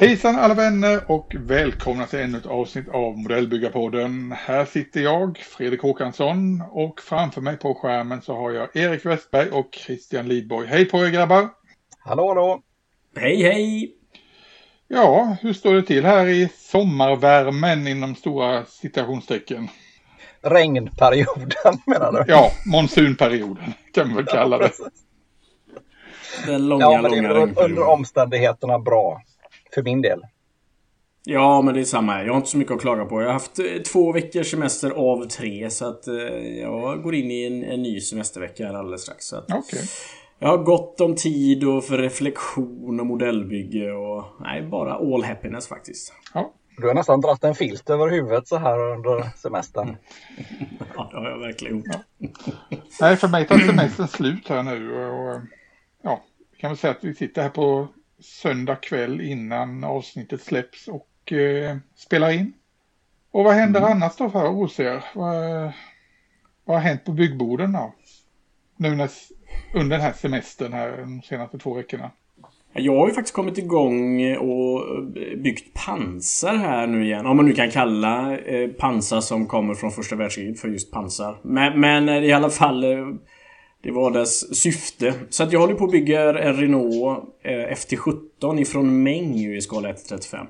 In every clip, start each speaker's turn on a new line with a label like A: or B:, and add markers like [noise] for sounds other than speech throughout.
A: Hejsan alla vänner och välkomna till ännu ett avsnitt av Modellbyggarpodden. Här sitter jag, Fredrik Håkansson och framför mig på skärmen så har jag Erik Westberg och Christian Lidborg. Hej på er grabbar!
B: Hallå hallå!
C: Hej hej!
A: Ja, hur står det till här i sommarvärmen inom stora citationstecken?
B: Regnperioden [laughs] menar du?
A: Ja, monsunperioden kan man väl kalla det.
C: Den långa,
B: ja, men
C: långa
B: det är under omständigheterna bra. För min del.
C: Ja, men det är samma här. Jag har inte så mycket att klaga på. Jag har haft eh, två veckors semester av tre. Så att eh, jag går in i en, en ny semestervecka här alldeles strax.
A: Okej.
C: Jag har gott om tid och för reflektion och modellbygge och... Nej, bara all happiness faktiskt.
A: Ja.
B: Du har nästan dratt en filt över huvudet så här under semestern.
C: Ja, det har jag verkligen gjort.
A: Nej, för mig tar semestern slut här nu och, ja, vi kan väl säga att vi sitter här på söndag kväll innan avsnittet släpps och eh, spelar in. Och vad händer annars då för hos er? Vad, vad har hänt på byggborden då? Nu när, under den här semestern här de senaste två veckorna.
C: Jag har ju faktiskt kommit igång och byggt pansar här nu igen. Om man nu kan kalla eh, pansar som kommer från första världskriget för just pansar. Men, men i alla fall eh, det var dess syfte. Så att jag håller på att bygga en Renault eh, FT17 ifrån Meng i skala 1-35.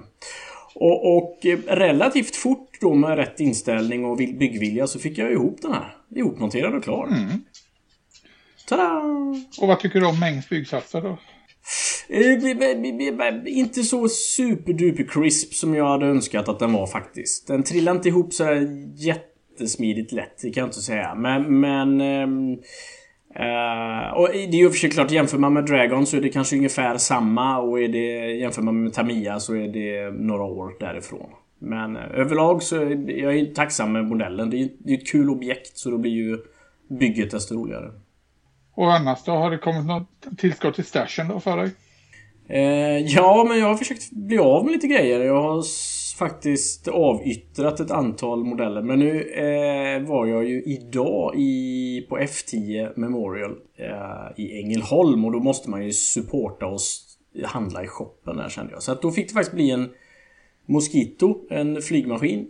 C: Och, och relativt fort då med rätt inställning och byggvilja så fick jag ihop den här. Ihopmonterad och klar.
A: Mm.
C: Tada!
A: Och vad tycker du om Mengs byggsatser då?
C: Eh, Inte så superduper crisp som jag hade önskat att den var faktiskt. Den trillade inte ihop så här jättesmidigt lätt, det kan jag inte säga. Men... men eh, och det är ju för sig klart, jämför man med Dragon så är det kanske ungefär samma och är det, jämför man med Tamiya så är det några år därifrån. Men eh, överlag så är jag är tacksam med modellen. Det är ju ett kul objekt så då blir ju bygget desto roligare.
A: Och annars då? Har det kommit något tillskott till stashen då för dig?
C: Eh, ja, men jag har försökt bli av med lite grejer. Jag har faktiskt avyttrat ett antal modeller. Men nu eh, var jag ju idag i, på F10 Memorial eh, i Ängelholm och då måste man ju supporta och handla i shoppen där kände jag. Så att då fick det faktiskt bli en Mosquito, en flygmaskin.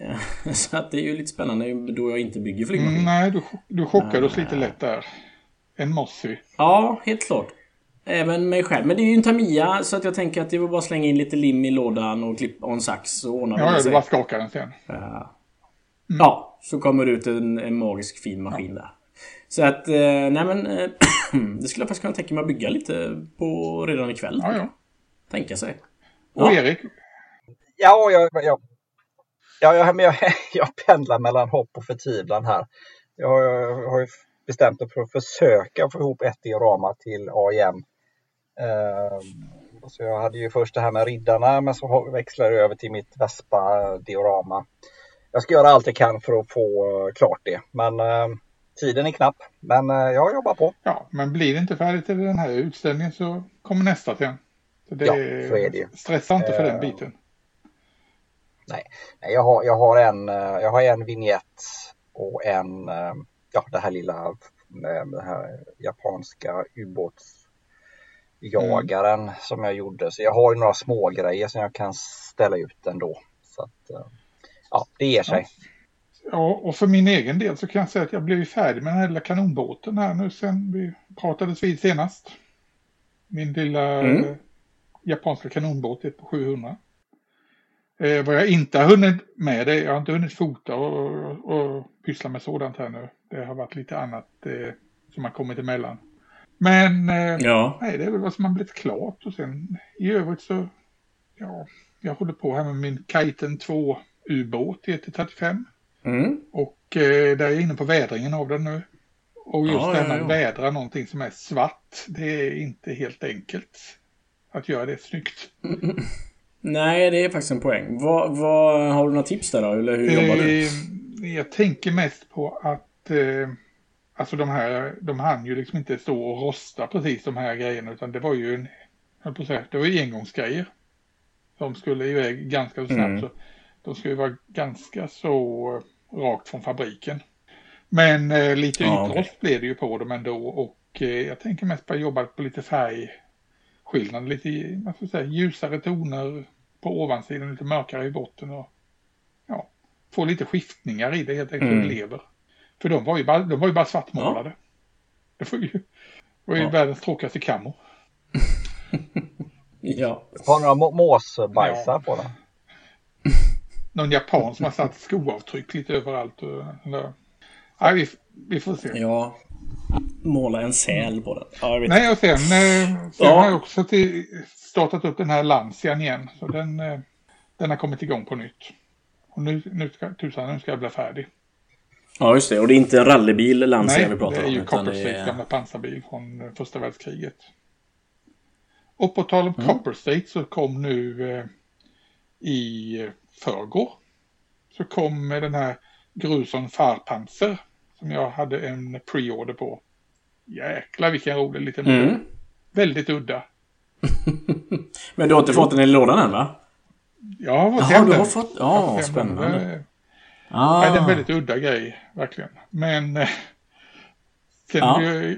C: Eh, [laughs] Så att det är ju lite spännande då jag inte bygger flygmaskin.
A: Mm, nej, du, du chockade oss lite lätt där. En Mossy.
C: Ja, helt klart. Även mig själv. Men det är ju en Tamiya så att jag tänker att det var bara att slänga in lite lim i lådan och klippa och en sax så ordnar
A: Ja,
C: det
A: ja, du
C: sig.
A: bara skakar den sen.
C: Ja. Ja, så kommer det ut en, en magisk fin maskin där. Så att, eh, nej men eh, [clears throat] det skulle jag faktiskt kunna tänka mig att bygga lite på redan ikväll.
A: Ja, ja.
C: Tänka sig.
A: Och
C: Ja.
A: Erik?
B: Ja, jag, jag, ja, jag, men jag, [laughs] jag pendlar mellan hopp och förtvivlan här. Jag, jag har ju bestämt mig för att försöka få ihop ett diorama till AIM. Ehm, så jag hade ju först det här med riddarna men så växlar jag över till mitt Vespa-diorama. Jag ska göra allt jag kan för att få eh, klart det. Men eh, tiden är knapp. Men eh, jag jobbar på.
A: Ja, men blir det inte färdigt till den här utställningen så kommer nästa sen. Så det
B: Ja, så är det ju.
A: Stressa inte för den
B: Eh,
A: biten.
B: Nej, nej, jag har, jag har en, eh, jag har en vignett och en, ja det här lilla, eh, den här japanska ubåtsjagaren som jag gjorde. Så jag har ju några små grejer som jag kan ställa ut ändå. Så att, eh, ja, det ger sig.
A: Ja, och för min egen del så kan jag säga att jag blev färdig med den här lilla kanonbåten här nu sen vi pratades vid senast. Min lilla
C: Mm.
A: eh, japanska kanonbåt ett på 700. Eh, vad jag inte har hunnit med det, jag har inte hunnit fota och, och, och pyssla med sådant här nu. Det har varit lite annat eh, som har kommit emellan. Men eh,
C: Ja.
A: nej, det är väl vad som har blivit klart och sen i övrigt så, ja, jag håller på här med min Kiten 2 ubåt i 1-35.
C: Mm.
A: Och eh, där är jag inne på vädringen av den nu. Och just
C: Ja,
A: det här med att vädra någonting som är svart, det är inte helt enkelt. Att göra det snyggt. [laughs]
C: Nej, det är faktiskt en poäng. Vad, vad, har du några tips där då? Eller hur jobbar du?
A: Eh, jag tänker mest på att eh, alltså de här, de hann ju liksom inte stå och rosta precis de här grejerna utan det var ju en, jag på säga, det var ju engångsgrejer. De skulle iväg ganska så snabbt.
C: Mm.
A: Så de skulle vara ganska så rakt från fabriken. Men eh, lite
C: Ja,
A: ytrost
C: okej.
A: blev det ju på dem ändå och eh, jag tänker mest på att jobba på lite färgskillnad, lite vad ska jag säga, ljusare toner på ovansidan, lite mörkare i botten och ja, få lite skiftningar i det helt enkelt,
C: Mm.
A: lever. För de var ju bara, de var ju bara svartmålade. Det var ju, det var ju
C: Ja.
A: världens tråkigaste kammo. [laughs]
C: Ja.
B: Har några må- måsbajsar
A: Ja.
B: på den? [laughs]
A: Någon japan som har satt skoavtryck lite överallt. Och, eller, nej, vi, vi får se.
C: Ja. Måla en säl på den. Ja, jag.
A: Nej, och sen, eh, sen
C: Ja.
A: har jag också till, startat upp den här Lancian igen. Så den, eh, den har kommit igång på nytt. Och nu, nu ska, tusan, nu ska jag bli färdig.
C: Ja, just det. Och det är inte en rallybil Lancia
A: Nej,
C: vi pratar
A: det är
C: om.
A: ju
C: utan det
A: Copper State,
C: är-
A: gamla pansarbil från eh, första världskriget. Och på tal om
C: Mm.
A: Copper State så kom nu eh, i förrgår så kom den här Gruson Farpanzer som jag hade en pre-order på. Jäklar vilken rolig liten.
C: Mm.
A: Väldigt udda. [laughs]
C: Men du har inte fått den i lådan än va?
A: Jag har fått
C: Jaha,
A: hem
C: du har fått- ja,
A: den.
C: spännande.
A: Eh,
C: Ah.
A: Nej, det är en väldigt udda grej, verkligen. Men... eh, Sen,
C: Ja.
A: eh,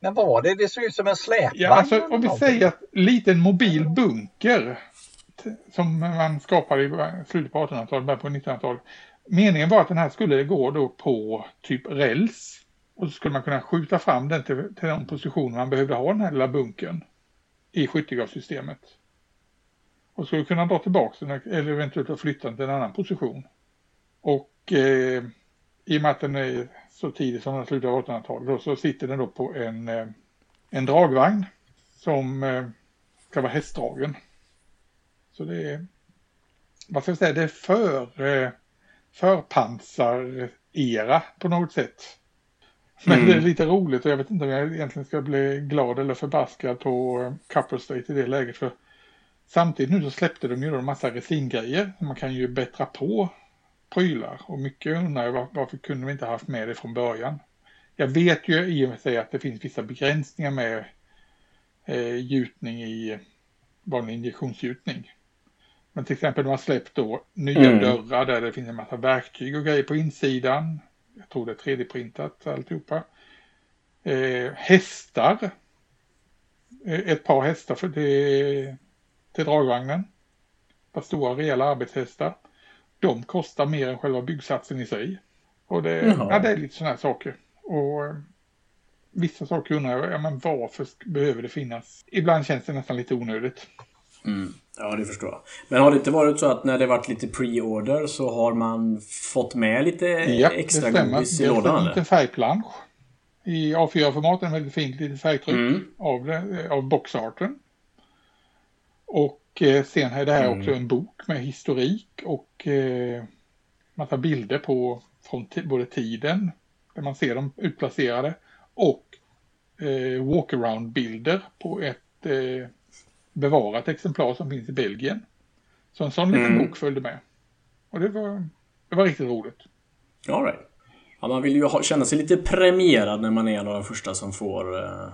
B: Men vad var det? Det såg ut som en släpvagn.
A: ja, alltså, om vi säger att liten mobil bunker som man skapade i slutet på 1800-talet, början på 1900-talet. Meningen var att den här skulle gå då på typ räls. Och så skulle man kunna skjuta fram den till, till den position man behövde ha den här lilla bunkern i skyttegravssystemet. Och skulle kunna dra tillbaka den eller eventuellt flytta den till en annan position. Och eh, i och med att den är så tidig som den slutar av 1800-talet så sitter den då på en, eh, en dragvagn som eh, ska vara hästdragen. Så det är, vad ska jag säga, det är för, eh, förpansar-era på något sätt. Men
C: Mm.
A: det är lite roligt och jag vet inte om jag egentligen ska bli glad eller förbaskad på eh, Copper State i det läget. För samtidigt nu så släppte de ju då en massa resingrejer. Man kan ju bättra på prylar och mycket undrar jag var, varför kunde vi inte haft med det från början. Jag vet ju i och med sig att det finns vissa begränsningar med eh, gjutning i vanlig injektionsgjutning. Men till exempel de har släppt då nya
C: Mm.
A: dörrar där det finns en massa verktyg och grejer på insidan. Jag tror det är 3D-printat alltihopa. Eh, hästar. Eh, ett par hästar för det, till dragvagnen. Ett stora rejäla arbetshästar. De kostar mer än själva byggsatsen i sig. Och det,
C: Jaha.
A: ja, det är lite sådana här saker. Och eh, vissa saker undrar jag, ja, men varför behöver det finnas? Ibland känns det nästan lite onödigt.
C: Mm. Ja, det förstår jag. Men har det inte varit så att när det varit lite pre-order så har man fått med lite
A: Ja,
C: extra
A: det stämmer.
C: godis i lådan?
A: en
C: eller?
A: liten färgplansch. I A4-format, en väldigt fint litet färgtryck
C: Mm.
A: av, det, av boxarten. Och eh, sen är det här
C: Mm.
A: också en bok med historik och eh, massa bilder på från både tiden, där man ser dem utplacerade, och eh, walkaround-bilder på ett eh, bevarat exemplar som finns i Belgien. Så en sån liten
C: Mm.
A: bok följde med. Och det var, det var riktigt roligt.
C: All right. Ja, man vill ju ha, känna sig lite premierad när man är en av de första som får eh,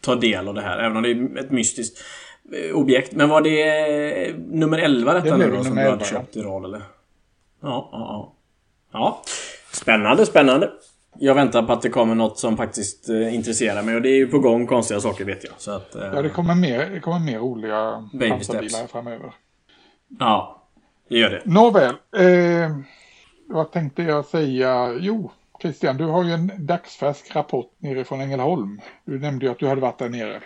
C: ta del av det här. Även om det är ett mystiskt eh, objekt. Men var det eh, nummer 11 detta
A: Det
C: nu då som du
A: 11,
C: hade köpt i rad eller? Ja, ja, ja. Ja. Spännande, spännande. Jag väntar på att det kommer något som faktiskt eh, intresserar mig och det är ju på gång konstiga saker vet jag. Så att, eh,
A: Ja, det kommer mer, det kommer mer roliga pansarbilar framöver.
C: ja, det gör det.
A: Nåväl, eh, vad tänkte jag säga? Jo, Christian, du har ju en dagsfärsk rapport nere från Ängelholm. Du nämnde ju att du hade varit där nere.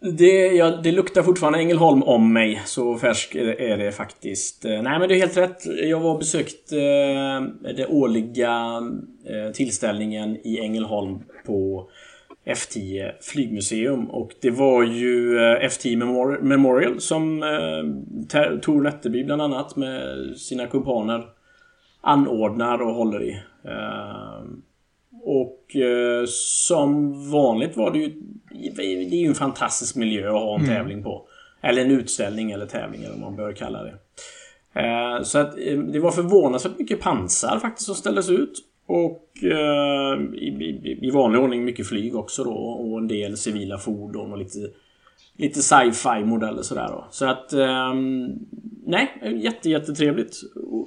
C: Det, ja, det luktar fortfarande Ängelholm om mig. Så färsk är det, faktiskt. Eh, nej men det är helt rätt. Jag var och besökte eh, den årliga eh, tillställningen i Ängelholm på F10 flygmuseum. Och det var ju eh, F10 Memor- Memorial som eh, Tor Nätterby bland annat med sina kumpaner anordnar och håller i. Eh, och eh, som vanligt var det ju... Det är ju en fantastisk miljö att ha en tävling på. Eller en utställning eller tävling eller vad man bör kalla det. Eh, så att eh, det var förvånansvärt mycket pansar faktiskt som ställdes ut. Och eh, i, i, i vanlig ordning mycket flyg också då. Och en del civila fordon och lite lite sci-fi modeller sådär då. Så att... Um, nej, jätte, jättetrevligt.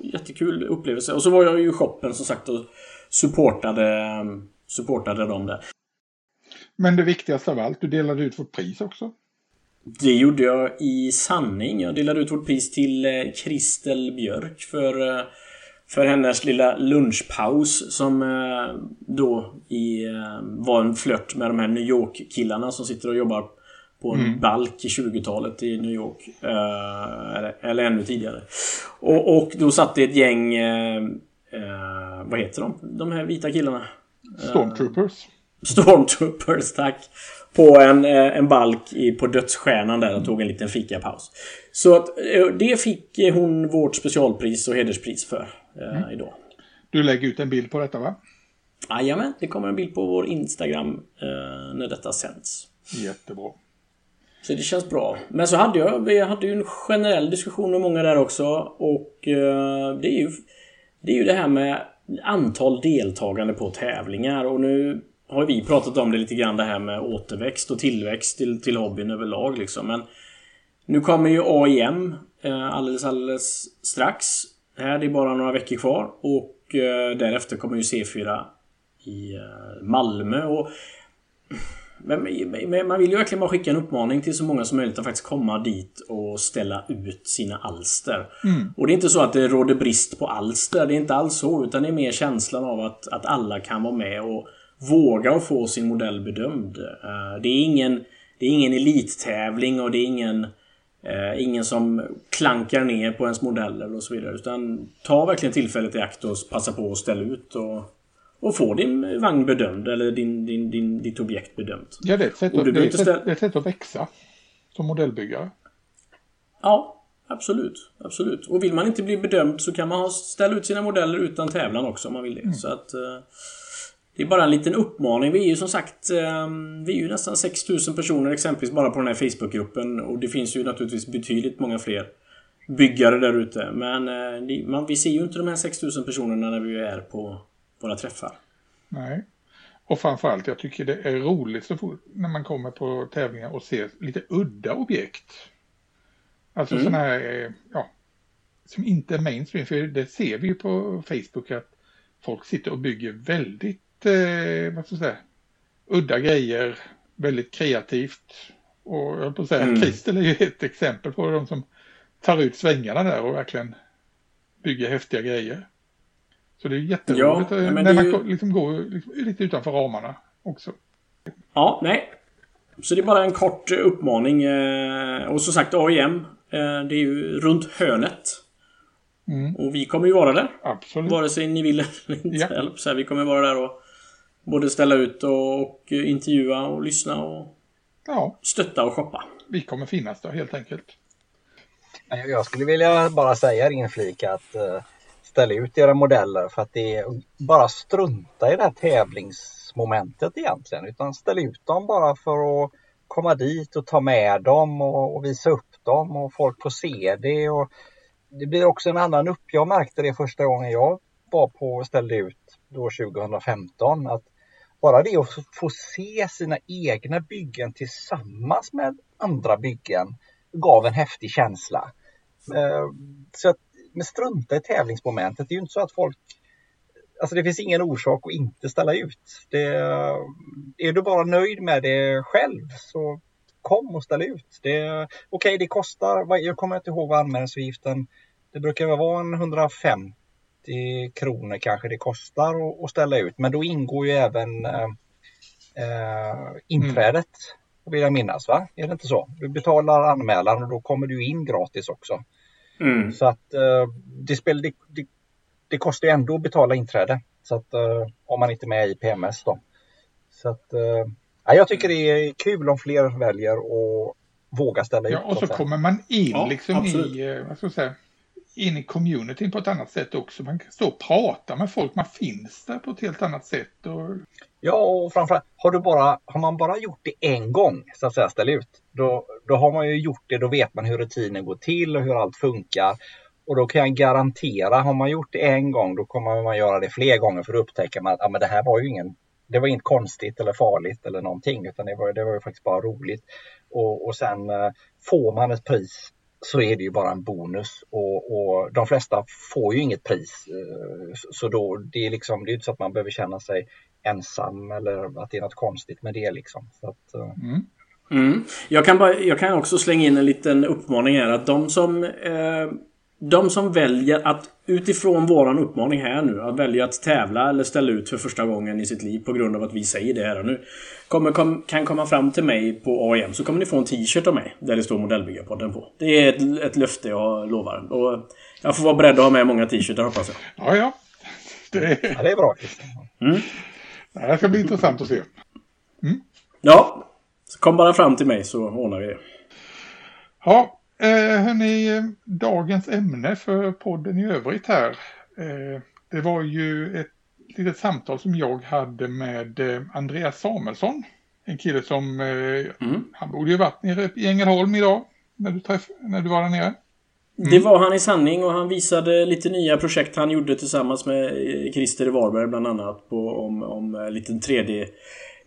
C: Jättekul upplevelse. Och så var jag ju i shoppen som sagt och supportade, supportade dem där.
A: Men det viktigaste av allt, du delade ut vårt pris också.
C: Det gjorde jag i sanning. Jag delade ut vårt pris till Kristel Björk för eh, för hennes lilla lunchpaus som eh, då i, eh, var en flört med de här New York-killarna som sitter och jobbar på en mm. balk i 20-talet i New York. Eller, eller ännu tidigare. Och, och då satt det ett gäng... Eh, vad heter de? De här vita killarna?
A: Stormtroopers.
C: Stormtroopers, tack. På en, en balk i, på Dödsstjärnan där och tog en liten fikapaus. Så att det fick hon vårt specialpris och hederspris för eh, mm. idag.
A: Du lägger ut en bild på detta va?
C: Jajamän, det kommer en bild på vår Instagram eh, när detta sänds.
A: Jättebra.
C: Så det känns bra. Men så hade jag, vi hade ju en generell diskussion med många där också och eh, det är ju det är ju det här med antal deltagande på tävlingar och nu har vi pratat om det lite grann det här med återväxt och tillväxt till, till hobbyn överlag liksom. Men nu kommer ju AIM eh, alldeles, alldeles strax. Här, det är bara några veckor kvar och eh, därefter kommer ju C4 i eh, Malmö och men, men, man vill ju verkligen bara skicka en uppmaning till så många som möjligt att faktiskt komma dit och ställa ut sina alster. Mm. Och det är inte så att det råder brist på alster. Det är inte alls så. Utan det är mer känslan av att, att alla kan vara med och våga och få sin modell bedömd. Uh, det är ingen, det är ingen elittävling och det är ingen Eh, ingen som klankar ner på ens modeller och så vidare. Utan ta verkligen tillfället i akt och passa på att ställa ut och, och få din vagn bedömd eller din, din, din, ditt objekt bedömt.
A: Ja, det är ett sätt, att, det är ett, är ett sätt att växa som modellbyggare.
C: Ja, absolut. Absolut. Och vill man inte bli bedömd så kan man ställa ut sina modeller utan tävlan också om man vill det. Mm. Så att... Eh, det är bara en liten uppmaning. Vi är ju som sagt ehm, Vi är ju nästan 6000 personer exempelvis bara på den här Facebookgruppen och det finns ju naturligtvis betydligt många fler byggare där ute. Men eh, man, vi ser ju inte de här 6000 personerna när vi är på våra träffar.
A: Nej. Och framförallt, jag tycker det är roligt så fort när man kommer på tävlingar och ser lite udda objekt. Alltså mm. sådana här, eh, ja, som inte är mainstream. För det ser vi ju på Facebook att folk sitter och bygger väldigt eh, vad ska jag säga, udda grejer, väldigt kreativt. Och jag på att säga, mm. Kristel är ju ett exempel på de som tar ut svängarna där och verkligen bygger häftiga grejer. Så det är jätteroligt ja, eh, när man ju... liksom går liksom lite utanför ramarna också.
C: Ja, nej. Så det är bara en kort uppmaning. Eh, och som sagt AIM, eh, det är ju runt hörnet. Mm. Och vi kommer ju vara där.
A: Absolut.
C: Vare sig ni vill eller inte. Ja. Så här, vi kommer vara där och både ställa ut och, och intervjua och lyssna och ja. stötta och shoppa.
A: Vi kommer finnas där helt enkelt.
B: Jag skulle vilja bara säga inflika att ställ ställa ut era modeller för att det är bara strunta i det här tävlingsmomentet egentligen. Utan ställ ut dem bara för att komma dit och ta med dem och, och visa upp dem och folk får se det. Och det blir också en annan upp. Jag märkte det första gången jag var på och ställde ut då 2015 att bara det att få se sina egna byggen tillsammans med andra byggen gav en häftig känsla. Eh, så att, men strunta i tävlingsmomentet. Det är ju inte så att folk Alltså det finns ingen orsak att inte ställa ut. Det, är du bara nöjd med det själv så kom och ställ ut. Okej, okay, det kostar, jag kommer inte ihåg vad anmälningsavgiften, det brukar vara en 150 kronor kanske det kostar att ställa ut. Men då ingår ju även eh, eh, inträdet. Mm. Vill jag minnas va? Är det inte så? Du betalar anmälan och då kommer du in gratis också. Mm. Så att eh, det, spel, det, det, det kostar ändå att betala inträde. Så att eh, om man inte är med i PMS då. Så att eh, jag tycker det är kul om fler väljer att våga ställa ut.
A: Ja, och så kommer man in ja, liksom absolut. i, vad ska jag säga, in i communityn på ett annat sätt också. Man kan stå och prata med folk, man finns där på ett helt annat sätt. Och...
B: Ja, och framförallt har, du bara, har man bara gjort det en gång, så att säga, ställ ut, då, då har man ju gjort det, då vet man hur rutinen går till och hur allt funkar. Och då kan jag garantera, har man gjort det en gång, då kommer man göra det fler gånger för att upptäcka att ah, men det här var ju ingen det var inte konstigt eller farligt eller någonting utan det var, det var ju faktiskt bara roligt. Och, och sen eh, får man ett pris så är det ju bara en bonus och, och de flesta får ju inget pris. Eh, så då, det är liksom, det är inte så att man behöver känna sig ensam eller att det är något konstigt med det liksom. Så att, eh,
C: mm. Mm. Jag, kan bara, jag kan också slänga in en liten uppmaning här att de som eh, de som väljer att utifrån våran uppmaning här nu att välja att tävla eller ställa ut för första gången i sitt liv på grund av att vi säger det här och nu. Kommer, kom, kan komma fram till mig på AIM så kommer ni få en t-shirt av mig där det står Modellbyggarpodden på. Det är ett, ett löfte jag lovar. Och jag får vara beredd att ha med många t-shirtar hoppas jag.
A: Ja, ja.
B: Det, ja, det är bra.
A: Mm. Det ska bli intressant att se.
C: Mm. Ja, kom bara fram till mig så ordnar vi det.
A: Ja, Eh, hörni, dagens ämne för podden i övrigt här. Eh, det var ju ett litet samtal som jag hade med eh, Andreas Samuelsson. En kille som, eh, mm. han borde ju varit nere i Ängelholm idag när du, träff, när du var där nere.
C: Mm. Det var han i sanning och han visade lite nya projekt han gjorde tillsammans med eh, Christer i Varberg bland annat på, om, om eh, liten 3D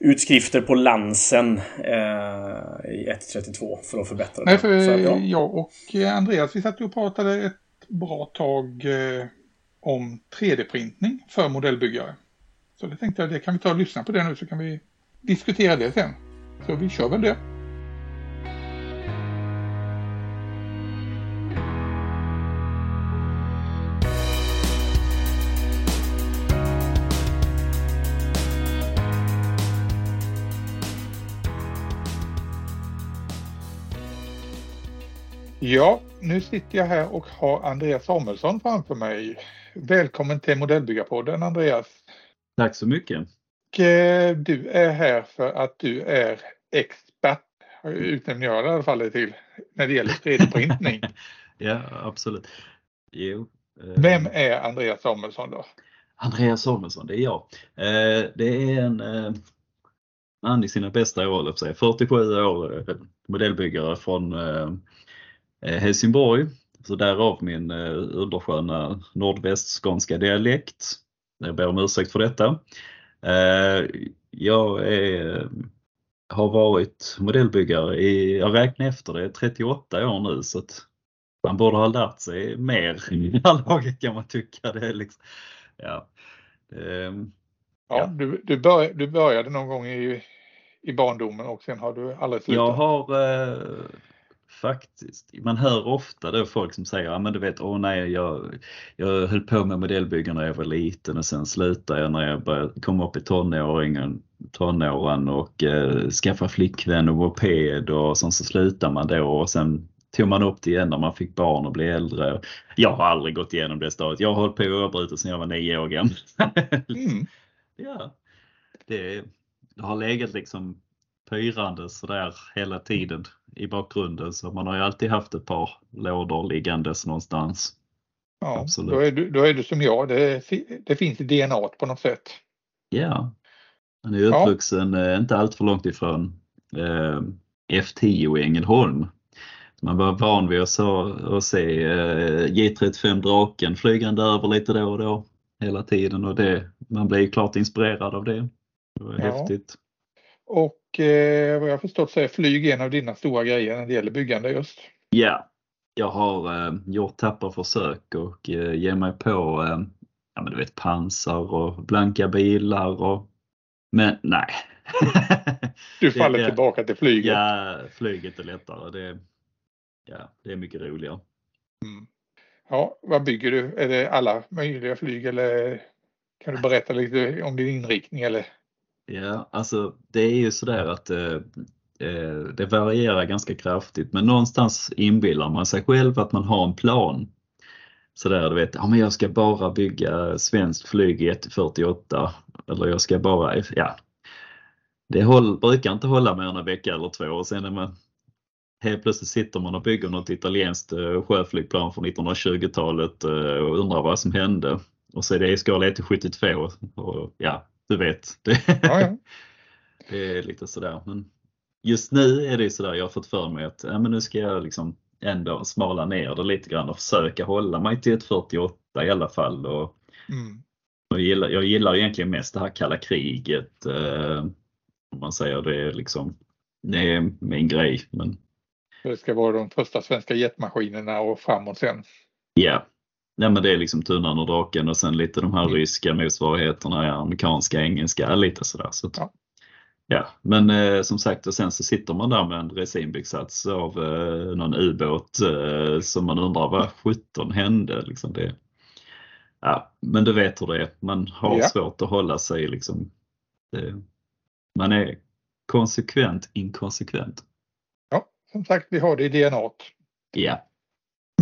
C: utskrifter på lansen eh, i 1.32 för att förbättra
A: Nej, för Så, ja. jag och Andreas vi satt och pratade ett bra tag eh, om 3D-printning för modellbyggare. Så det tänkte jag, det kan vi ta och lyssna på det nu så kan vi diskutera det sen. Så vi kör väl det. Ja, nu sitter jag här och har Andreas Samuelsson framför mig. Välkommen till Modellbyggarpodden Andreas.
D: Tack så mycket.
A: Och, eh, du är här för att du är expert, utnämner jag i alla fall till, när det gäller 3D-printning. [laughs]
D: ja, absolut. Jo.
A: Eh... Vem är Andreas Samuelsson då?
D: Andreas Samuelsson, det är jag. Eh, det är en eh, man i sina bästa år, 47 år, modellbyggare från Helsingborg. Så därav min eh, undersköna nordvästskånska dialekt. Jag ber om ursäkt för detta. Eh, jag är, har varit modellbyggare i, jag räknar efter det, 38 år nu så att man borde ha lärt sig mer i det laget kan man tycka. Det är liksom, ja.
A: Um, ja, ja. Du, du, började, du började någon gång i, i barndomen och sen har du aldrig slutat?
D: Jag har eh, Faktiskt. Man hör ofta då folk som säger, ja men du vet, åh nej, jag, jag höll på med modellbyggen när jag var liten och sen slutade jag när jag började komma upp i tonåringen, tonåren och eh, skaffa flickvän och moped och sen så slutar man då och sen tog man upp det igen när man fick barn och blev äldre. Jag har aldrig gått igenom det stadiet. Jag har hållit på oavbrutet sedan jag var nio år gammal. Mm. [laughs] ja, det, det har legat liksom pyrande sådär hela tiden i bakgrunden så man har ju alltid haft ett par lådor liggandes någonstans.
A: Ja, Absolut. Då, är du, då är du som jag, det, det finns i DNA på något sätt.
D: Ja, han är uppvuxen ja. Eh, inte allt för långt ifrån eh, F10 i Ängelholm. Man var van vid att, så, att se eh, J35 Draken flygande över lite då och då hela tiden och det, man blev klart inspirerad av det. Det var ja. häftigt.
A: Och eh, vad jag förstått så är flyg en av dina stora grejer när det gäller byggande just.
D: Ja, jag har eh, gjort tappra försök och eh, ge mig på eh, ja, men du vet, pansar och blanka bilar. Och... Men nej. [laughs]
A: du faller det, tillbaka till flyget?
D: Ja, flyget är lättare. Det, ja, det är mycket roligare.
A: Mm. Ja, vad bygger du? Är det alla möjliga flyg eller kan du berätta lite om din inriktning? Eller?
D: Ja, alltså det är ju sådär att eh, eh, det varierar ganska kraftigt men någonstans inbillar man sig själv att man har en plan. Sådär du vet, ja men jag ska bara bygga svenskt flyg i 148 eller jag ska bara, ja. Det håll, brukar inte hålla mer än en vecka eller två och sen är man helt plötsligt sitter man och bygger något italienskt eh, sjöflygplan från 1920-talet eh, och undrar vad som hände. Och så är det i skala 1 till 72 och ja, du vet. Det, [laughs] ja, ja. det är lite sådär. Men just nu är det sådär, jag har fått för mig att ja, men nu ska jag liksom ändå smala ner det lite grann och försöka hålla mig till ett 48 i alla fall. Och, mm. jag, gillar, jag gillar egentligen mest det här kalla kriget. Eh, om man säger det är liksom det är min grej. Men
A: Det ska vara de första svenska jetmaskinerna och framåt sen.
D: ja, Nej, men det är liksom Tunnan och Draken och sen lite de här
A: Mm.
D: ryska motsvarigheterna, amerikanska, engelska, lite sådär. Så att,
A: Ja.
D: ja. Men eh, som sagt, och sen så sitter man där med en resinbyggsats av eh, någon ubåt eh, som man undrar vad 17 hände. Liksom det. Ja, men du vet hur det är. Man har
A: Ja.
D: svårt att hålla sig liksom. Det, man är konsekvent inkonsekvent.
A: Ja, som sagt, vi har det i DNA.
D: Ja,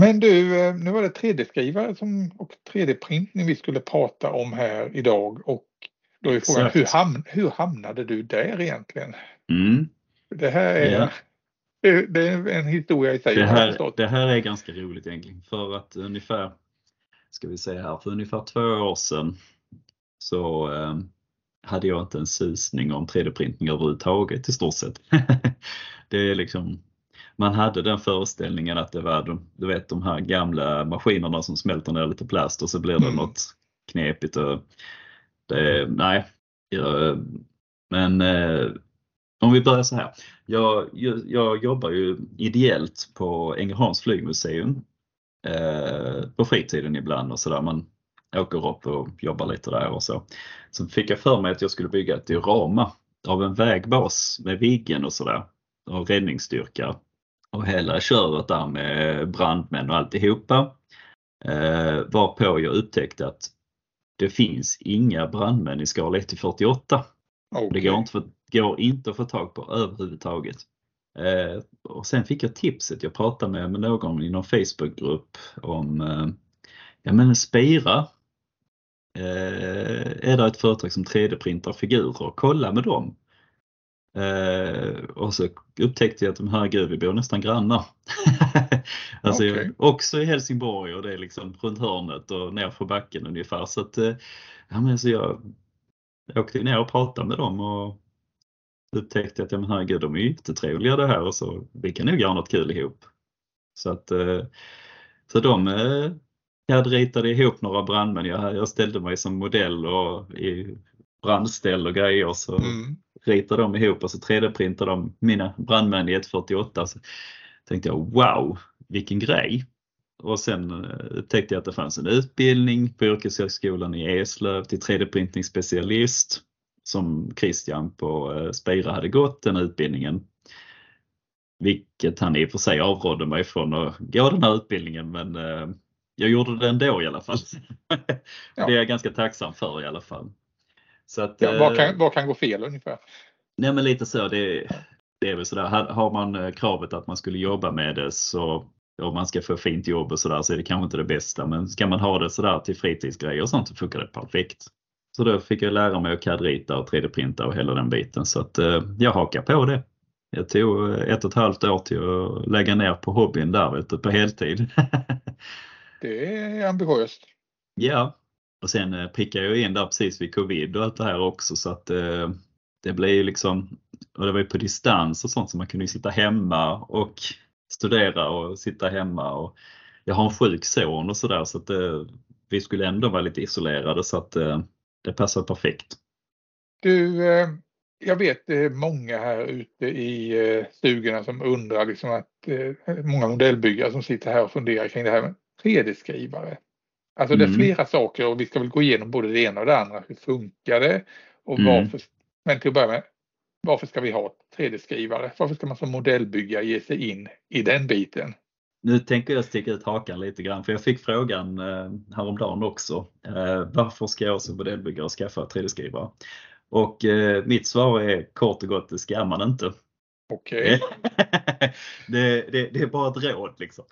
A: Men du, eh, nu var det 3D-skrivare som, och 3D-printning vi skulle prata om här idag och då är frågan hur, ham, hur hamnade du där egentligen?
D: mm.
A: Det här är,
D: Ja.
A: det, det är en historia i sig.
D: Det här, det här är ganska roligt egentligen för att ungefär, ska vi säga här, för ungefär två år sedan så eh, hade jag inte en susning om 3D-printning överhuvudtaget i stort sett. [laughs] det är liksom, man hade den föreställningen att det var de, du vet, de här gamla maskinerna som smälter ner lite plast och så blir det
A: Mm.
D: något knepigt. Och det, nej, jag, men eh, om vi börjar så här. Jag, jag, jag jobbar ju ideellt på Ängelholms flygmuseum eh, på fritiden ibland och sådär. Man åker upp och jobbar lite där och så. Så fick jag för mig att jag skulle bygga ett diorama av en vägbas med Viggen och sådär och räddningsstyrka och hela köret där med brandmän och alltihopa. Eh, varpå jag upptäckte att det finns inga brandmän i skala 1 till 48. Det
A: Okej.
D: går inte, för, går inte att få tag på överhuvudtaget. Eh, och sen fick jag tipset, jag pratade med, med någon i någon Facebookgrupp om eh, ja men Spira eh, är det ett företag som 3D-printar figurer, kolla med dem. Eh, och så upptäckte jag att de här gud, vi bor nästan grannar. [laughs] alltså jag,
A: Okej.
D: också i Helsingborg och det är liksom runt hörnet och ner för backen ungefär. Så att, eh, ja, men så jag åkte ner och pratade med dem och upptäckte att ja, men herregud, de är ju jättetrevliga det här och så vi kan nog göra något kul ihop. Så att eh, så de eh, jag ritade ihop några brandmän. Jag, jag ställde mig som modell och i brandställ och grejer så
A: Mm.
D: Ritade de ihop och så 3D-printade de mina brandmän i 148. Så tänkte jag wow, vilken grej! Och sen eh, upptäckte jag att det fanns en utbildning på Yrkeshögskolan i Eslöv till 3D-printning specialist som Christian på eh, Spira hade gått den utbildningen. Vilket han i och för sig avrådde mig från att gå den här utbildningen men eh, jag gjorde det ändå i alla fall. [laughs]
A: Ja.
D: Det är jag ganska tacksam för i alla fall. Så att,
A: Ja, vad,
D: eh,
A: kan, vad kan gå fel ungefär?
D: Nej men lite så. Det, det är väl sådär. Har- man eh, kravet att man skulle jobba med det så om man ska få fint jobb och sådär så är det kanske inte det bästa. Men ska man ha det sådär till fritidsgrejer och sånt så funkar det perfekt. Så då fick jag lära mig att CAD-rita och 3D-printa och hela den biten. Så att eh, jag hakar på det. Jag tog eh, ett och ett halvt år till att lägga ner på hobbyn där vet du, på heltid. [laughs]
A: Det är ambitiöst.
D: Ja, och sen eh, prickade jag in där precis vid covid och allt det här också så att eh, det blev ju liksom, och det var ju på distans och sånt så man kunde ju sitta hemma och studera och sitta hemma och jag har en sjuk son och sådär så att eh, vi skulle ändå vara lite isolerade så att eh, det passar perfekt.
A: Du, eh, jag vet det är många här ute i eh, stugorna som undrar liksom att eh, många modellbyggare som sitter här och funderar kring det här med 3D-skrivare. Alltså det är
D: Mm.
A: flera saker och vi ska väl gå igenom både det ena och det andra. Hur funkar det? Och
D: Mm.
A: varför, men till att börja med, varför ska vi ha 3D-skrivare? Varför ska man som modellbyggare ge sig in i den biten?
D: Nu tänker jag sticka ut hakan lite grann för jag fick frågan eh, häromdagen också. Eh, varför ska jag som modellbyggare skaffa 3D-skrivare? Och eh, mitt svar är kort och gott, det ska man inte.
A: Okej, [laughs]
D: det, det, det är bara ett råd liksom.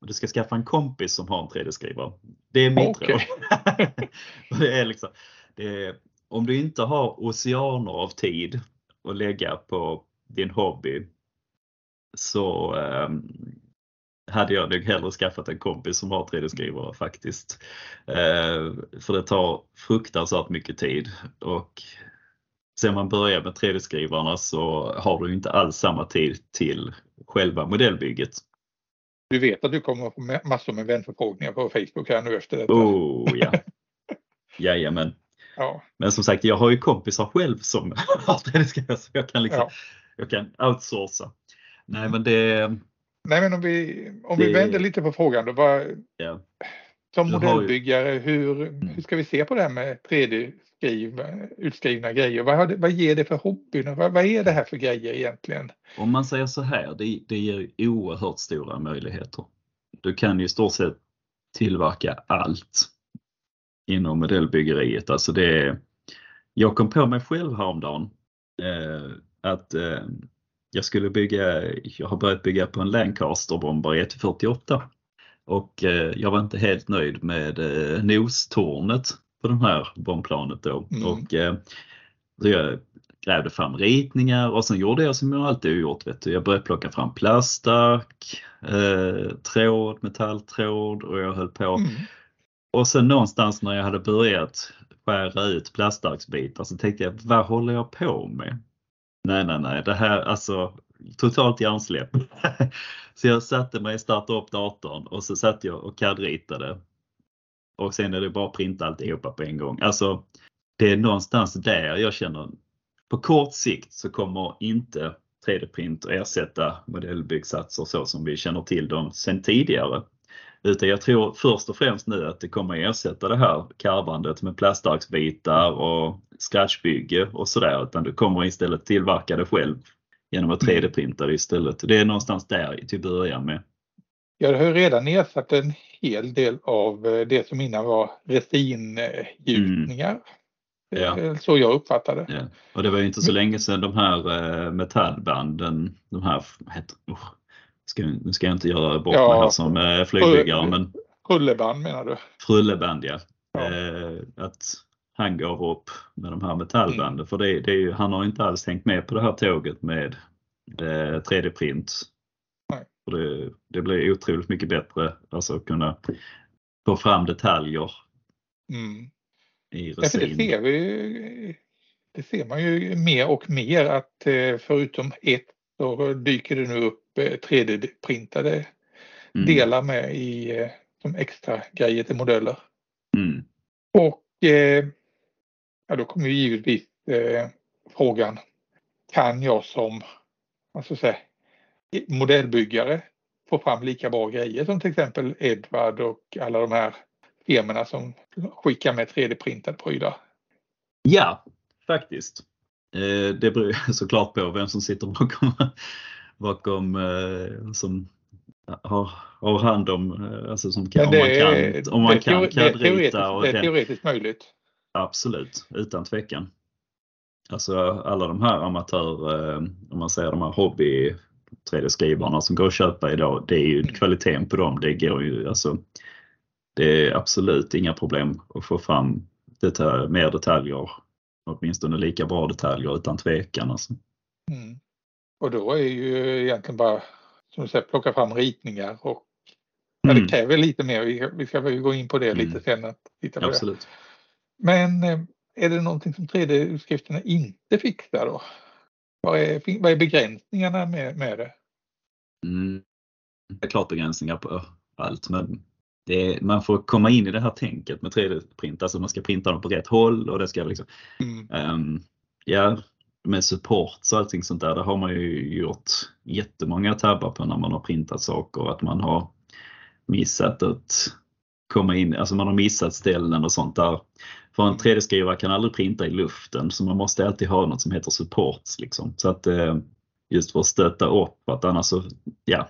D: Du ska skaffa en kompis som har en 3D-skrivare. Det är mitt
A: Okej.
D: råd. [laughs] Det är liksom, det är, om du inte har oceaner av tid att lägga på din hobby så eh, hade jag nog hellre skaffat en kompis som har 3D-skrivare faktiskt. Eh, för det tar fruktansvärt mycket tid och sen man börjar med 3D-skrivarna så har du inte alls samma tid till själva modellbygget.
A: Du vet att du kommer få ma- massor med vänförfrågningar på Facebook här nu efter detta.
D: Oh ja. [laughs] Jajamän.
A: Ja,
D: Men som sagt, jag har ju kompisar själv som [laughs] har 3D-skrivare så jag kan liksom,
A: Ja.
D: jag kan outsourca. Nej men det...
A: Nej men om vi, om
D: Det-
A: vi vänder lite på frågan då. Vad,
D: Ja.
A: Som modellbyggare, hur,
D: Mm.
A: hur ska vi se på det här med 3D-skriv, utskrivna grejer? Vad, har det, vad ger det för hobbyn? Vad, vad är det här för grejer egentligen?
D: Om man säger så här, det, det ger oerhört stora möjligheter. Du kan ju i stort sett tillverka allt inom modellbyggeriet. Alltså det är, jag kom på mig själv häromdagen eh, att eh, jag skulle bygga, jag har börjat bygga på en Lancaster-bombare 148 och eh, jag var inte helt nöjd med eh, nostornet på det här bombplanet då.
A: Mm.
D: Och, eh, så jag grävde fram ritningar och sen gjorde jag som jag alltid har gjort. Vet du. Jag började plocka fram plastark, eh, tråd, metalltråd och jag höll på.
A: Mm.
D: Och sen någonstans när jag hade börjat skära ut plastarksbitar så tänkte jag, vad håller jag på med? Nej, nej, nej, det här alltså totalt hjärnsläpp. [laughs] så jag satte mig, startade upp datorn och så satt jag och CAD-ritade. Och sen är det bara att printa alltihopa på en gång. Alltså, det är någonstans där jag känner, på kort sikt så kommer inte 3D-print att ersätta modellbyggsatser så som vi känner till dem sedan tidigare. Utan jag tror först och främst nu att det kommer att ersätta det här karvandet med plastarksbitar och scratchbygge och sådär. Utan du kommer istället tillverka det själv genom att 3D-printa det istället. Det är någonstans där till att börja med.
A: Jag har redan ersatt en hel del av eh, det som innan var resingjutningar.
D: Mm. Ja.
A: Är Så jag uppfattade det.
D: Ja. Och det var ju inte så länge sedan de här eh, metallbanden, de här, heter, oh, ska, nu ska jag inte göra bort
A: Ja.
D: mig här som eh, flygbyggare, men
A: Rulleband menar du?
D: frulleband ja.
A: Ja.
D: Eh, att han gav upp med de här metallbanden för det, det är ju, han har inte alls tänkt med på det här tåget med eh, 3D-print.
A: Nej.
D: För det, det blir otroligt mycket bättre alltså att kunna få fram detaljer
A: Mm.
D: i
A: Ja, för det
D: resin.
A: ser vi Det ser man ju mer och mer att eh, förutom ett så dyker det nu upp eh, 3D-printade
D: Mm.
A: delar med i eh, som extra grejer till modeller.
D: Mm.
A: Och eh, ja, då kommer ju givetvis eh, frågan, kan jag som alltså säga, modellbyggare få fram lika bra grejer som till exempel Edvard och alla de här firmorna som skickar med 3D-printade prylar?
D: Ja, faktiskt. Eh, det beror [laughs] såklart på vem som sitter bakom, [laughs] bakom eh, som har, har hand om, eh, alltså som kan, om man kan, om man
A: det
D: kan
A: teore- det
D: och
A: Det är teoretiskt möjligt.
D: Absolut, utan tvekan. Alltså alla de här amatör, eh, om man säger de här hobby 3D-skrivarna som går att köpa idag, det är ju
A: Mm.
D: kvaliteten på dem, det går ju alltså det är absolut inga problem att få fram detalj, mer detaljer, åtminstone lika bra detaljer utan tvekan. Alltså.
A: Mm. Och då är ju egentligen bara som du säger, plocka fram ritningar och ja,
D: Mm,
A: det kräver lite mer. Vi, vi ska väl gå in på det
D: Mm.
A: lite sen. Att titta på det. Men eh, är det någonting som 3D-utskrifterna inte fixar då? Vad är, vad är begränsningarna med, med det?
D: Mm. Det är klart begränsningar på allt men är, man får komma in i det här tänket med 3D-print, alltså man ska printa dem på rätt håll och det ska liksom
A: Mm.
D: Ehm, ja, med support och allting sånt där, det har man ju gjort jättemånga tabbar på när man har printat saker. Att man har missat att komma in, alltså man har missat ställen och sånt där. För en 3D-skrivare kan aldrig printa i luften så man måste alltid ha något som heter supports. Liksom. Så att eh, just för att stötta upp, att annars så, ja,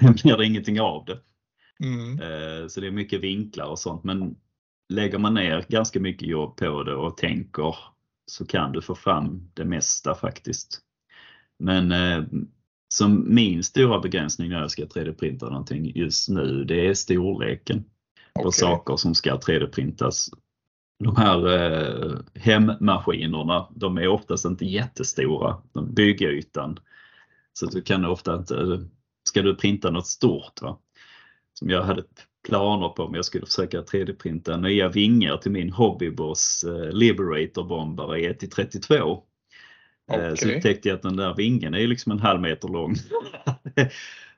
D: [laughs] blir det ingenting av det.
A: Mm.
D: Eh, Så det är mycket vinklar och sånt. Men lägger man ner ganska mycket jobb på det och tänker så kan du få fram det mesta faktiskt. Men eh, som min stora begränsning när jag ska 3D-printa någonting just nu, det är storleken på
A: Okej.
D: saker som ska 3D-printas. De här eh, hemmaskinerna, de är oftast inte jättestora, de byggytan. Så du kan ofta inte, ska du printa något stort va? som jag hade planer på om jag skulle försöka 3D-printa nya vingar till min hobbyboss eh, Liberator bombare i 1-32. Eh, Så upptäckte jag att den där vingen är liksom en halv meter lång. [laughs]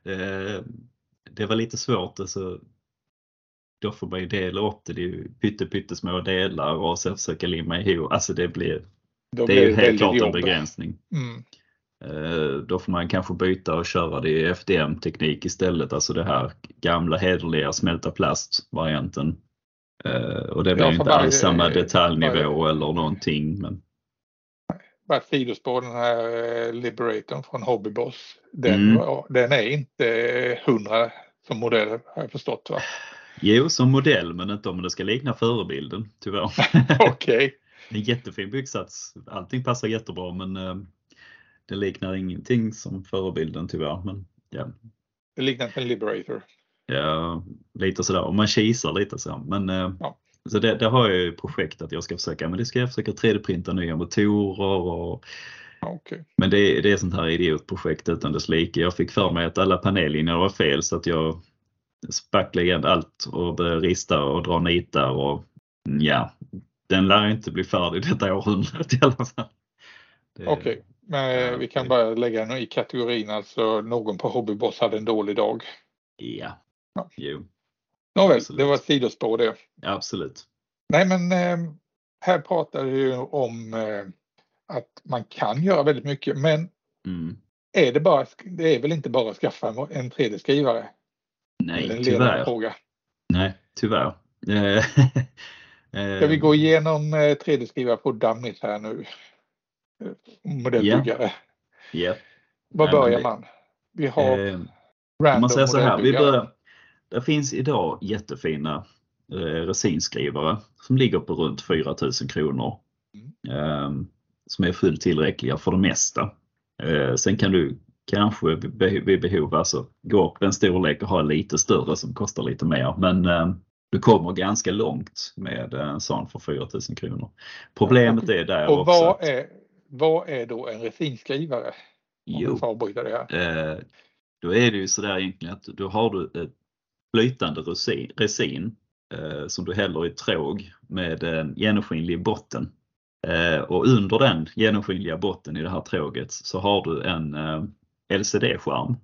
D: Eh, det var lite svårt. Alltså, då får man ju dela upp det. Det är ju pytte, pyttesmå delar och sen försöka limma ihop. Alltså det blir,
A: Då
D: det är ju helt klart en begränsning.
A: Mm.
D: Då får man kanske byta och köra det i FDM-teknik istället, alltså det här gamla hederliga smälta plast-varianten. Och det blir ja, inte alls samma detaljnivå eller någonting. Men...
A: Bara ett sidospår, den här Liberatorn från Hobbyboss, den, mm. den är inte hundra som modell har jag förstått va?
D: Jo, som modell men inte om det ska likna förebilden tyvärr. [laughs]
A: Okej. Okay.
D: En jättefin byggsats. Allting passar jättebra men eh, det liknar ingenting som förebilden tyvärr. Men, ja.
A: Det liknar en Liberator.
D: Ja, lite sådär. Och man kisar lite så. Men, eh, ja. Så det, det, har jag i projekt att jag ska försöka, men det ska jag försöka 3D-printa nya motorer och
A: Okay.
D: Men det, det är sånt här idiotprojekt utan dess like. Jag fick för mig att alla panellinjer var fel så att jag spacklade igen allt och rista och dra nitar och ja, den lär inte bli färdig [laughs] detta århundradet i alla fall.
A: Okej, okay. men eh, vi kan bara lägga den i kategorin alltså någon på Hobbyboss hade en dålig dag.
D: Ja, ja. jo.
A: Nåväl, det var ett sidospår det.
D: Absolut.
A: Nej men eh, här pratar vi om eh, att man kan göra väldigt mycket men
D: mm.
A: är det, bara, det är väl inte bara att skaffa en 3D-skrivare?
D: Nej, tyvärr.
A: Fråga.
D: Nej, tyvärr. [laughs]
A: Ska vi gå igenom 3D-skrivare eh, på Dummies här nu? Modellbyggare.
D: Yeah. Yeah.
A: Var börjar man? Vi har
D: eh, random man säger så här, vi börjar, Det finns idag jättefina eh, resinskrivare som ligger på runt 4000 kronor. Mm. Eh, som är fullt tillräckliga för det mesta. Eh, sen kan du kanske vid behov alltså gå upp en storlek och ha lite större som kostar lite mer. Men eh, du kommer ganska långt med en sån för 4000 kronor. Problemet är där
A: och
D: också.
A: Vad är, vad är då en resinskrivare?
D: Jo, eh, då är det ju sådär egentligen att då har du ett flytande resin, resin eh, som du häller i tråg med en genomskinlig botten. Eh, och under den genomskinliga botten i det här tråget så har du en eh, LCD-skärm.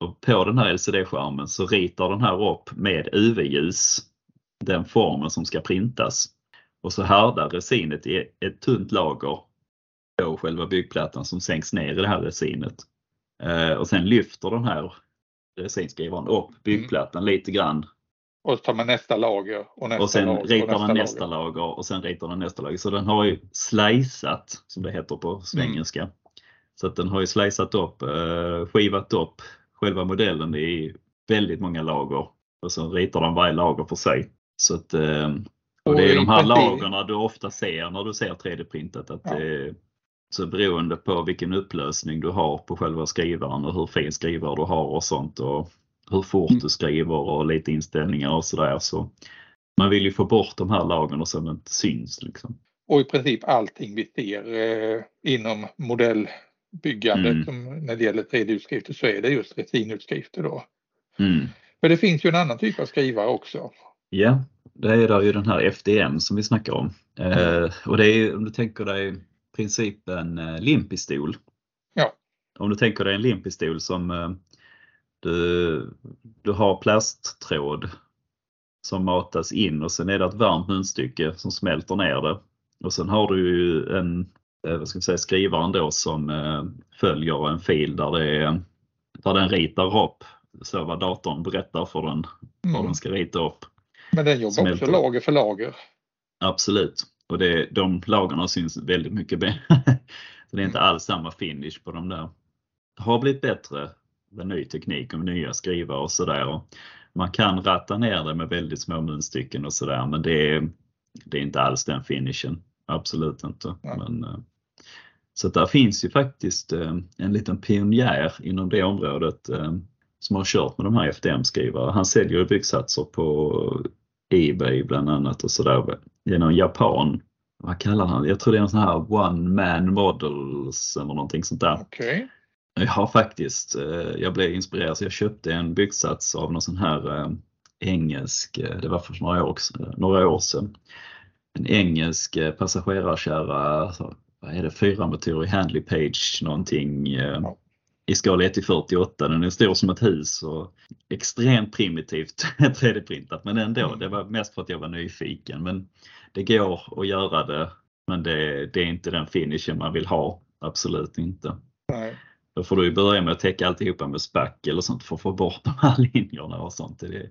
D: Och på den här LCD-skärmen så ritar den här upp med UV-ljus den formen som ska printas. Och så härdar resinet i ett tunt lager på själva byggplattan som sänks ner i det här resinet. Eh, och sen lyfter den här resinskrivaren upp byggplattan mm. lite grann
A: och så tar man nästa lager och nästa
D: Och sen
A: lager,
D: ritar den nästa lager. lager och sen ritar den nästa lager. Så den har ju slicat som det heter på svengelska. Mm. Så att den har ju slicat upp, eh, skivat upp själva modellen i väldigt många lager och så ritar den varje lager för sig. Så att, eh, och det är de här lagerna du ofta ser när du ser 3D-printat. Att ja. Så beroende på vilken upplösning du har på själva skrivaren och hur fin skrivare du har och sånt och hur fort mm. du skriver och lite inställningar och sådär. Så man vill ju få bort de här lagren så de inte syns. Liksom.
A: Och i princip allting vi ser eh, inom modellbyggandet mm. som, när det gäller 3D-utskrifter så är det just retinutskrifter då.
D: Mm.
A: För det finns ju en annan typ av skrivare också.
D: Ja, det är där ju den här FDM som vi snackar om. Eh, och det är om du tänker dig principen eh, limpistol.
A: Ja.
D: Om du tänker dig en limpistol som eh, du, du har plasttråd som matas in och sen är det ett varmt munstycke som smälter ner det. Och sen har du ju en vad ska vi säga, skrivaren då som eh, följer en fil där, det är, där den ritar upp så vad datorn berättar för den mm. vad den ska rita upp.
A: Men den jobbar också lager för lager.
D: Absolut. Och det, de lagarna syns väldigt mycket bättre. [laughs] det är inte alls samma finish på de där. Det har blivit bättre med ny teknik och nya skrivare och sådär. Man kan ratta ner det med väldigt små munstycken och sådär men det är, det är inte alls den finishen. Absolut inte. Ja. Men, så där finns ju faktiskt eh, en liten pionjär inom det området eh, som har kört med de här FDM-skrivare. Han säljer byggsatser på Ebay bland annat och sådär genom Japan. Vad kallar han Jag tror det är en sån här One Man Models eller någonting sånt där.
A: Okay.
D: Jag har faktiskt, eh, jag blev inspirerad så jag köpte en byggsats av någon sån här engelsk, det var för några år, några år sedan. En engelsk passagerarkärra, vad är det, fyra motorer i Handley Page någonting i skala 1 till 48. Den är stor som ett hus och extremt primitivt [laughs] 3D-printat men ändå, mm. det var mest för att jag var nyfiken. Men det går att göra det men det, det är inte den finishen man vill ha, absolut inte.
A: Nej.
D: Då får du börja med att täcka alltihopa med spack eller sånt för att få bort de här [laughs] linjerna och sånt. Det,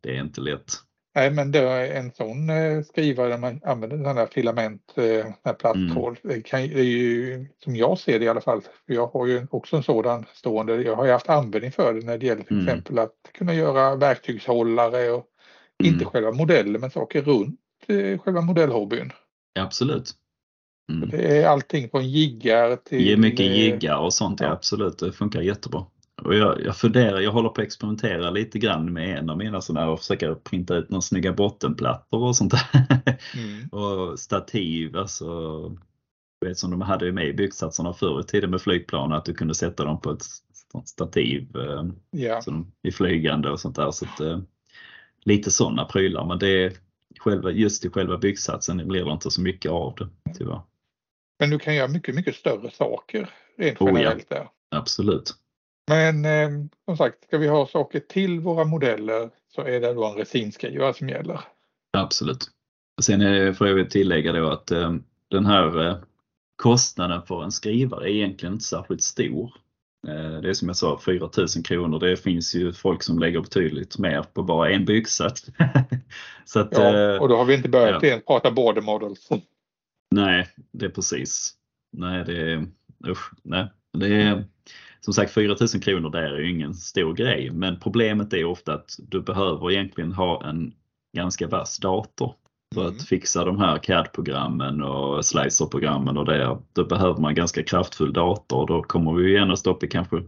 D: det är inte lätt.
A: Nej, men det är en sån eh, skrivare där man använder sådana här filament, eh, plasttråd. Mm. Det, kan, det är ju som jag ser det i alla fall. Jag har ju också en sådan stående. Jag har ju haft användning för det när det gäller till mm. exempel att kunna göra verktygshållare och mm. inte själva modellen men saker runt eh, själva modellhobbyn.
D: Ja, absolut.
A: Mm. Det är allting från jiggar till...
D: Det är mycket jiggar och sånt, ja absolut. Det funkar jättebra. Och jag, jag funderar, jag håller på att experimentera lite grann med en av mina sådana här och försöka printa ut några snygga bottenplattor och sånt där. Mm. [laughs] och stativ, alltså vet som de hade med i byggsatserna förr i tiden med flygplan att du kunde sätta dem på ett stativ yeah. så de, i flygande och sånt där. Så att, eh, lite sådana prylar men det själva, just i själva byggsatsen blir det inte så mycket av det tyvärr.
A: Men du kan göra mycket, mycket större saker rent generellt oh, ja. där.
D: Absolut.
A: Men eh, som sagt, ska vi ha saker till våra modeller så är det då en resinskrivare som gäller.
D: Absolut. Sen är, får jag tillägga då att eh, den här eh, kostnaden för en skrivare är egentligen inte särskilt stor. Eh, det är som jag sa 4000 kronor. Det finns ju folk som lägger betydligt mer på bara en byggsats. [laughs]
A: så att, ja, eh, och då har vi inte börjat ja. prata border models.
D: Nej, det är precis. Nej, det är, usch, nej. Det är, som sagt 4000 kronor där är ju ingen stor grej men problemet är ofta att du behöver egentligen ha en ganska vass dator för mm. att fixa de här CAD-programmen och Slicer-programmen och det. Då behöver man ganska kraftfull dator och då kommer vi genast upp i kanske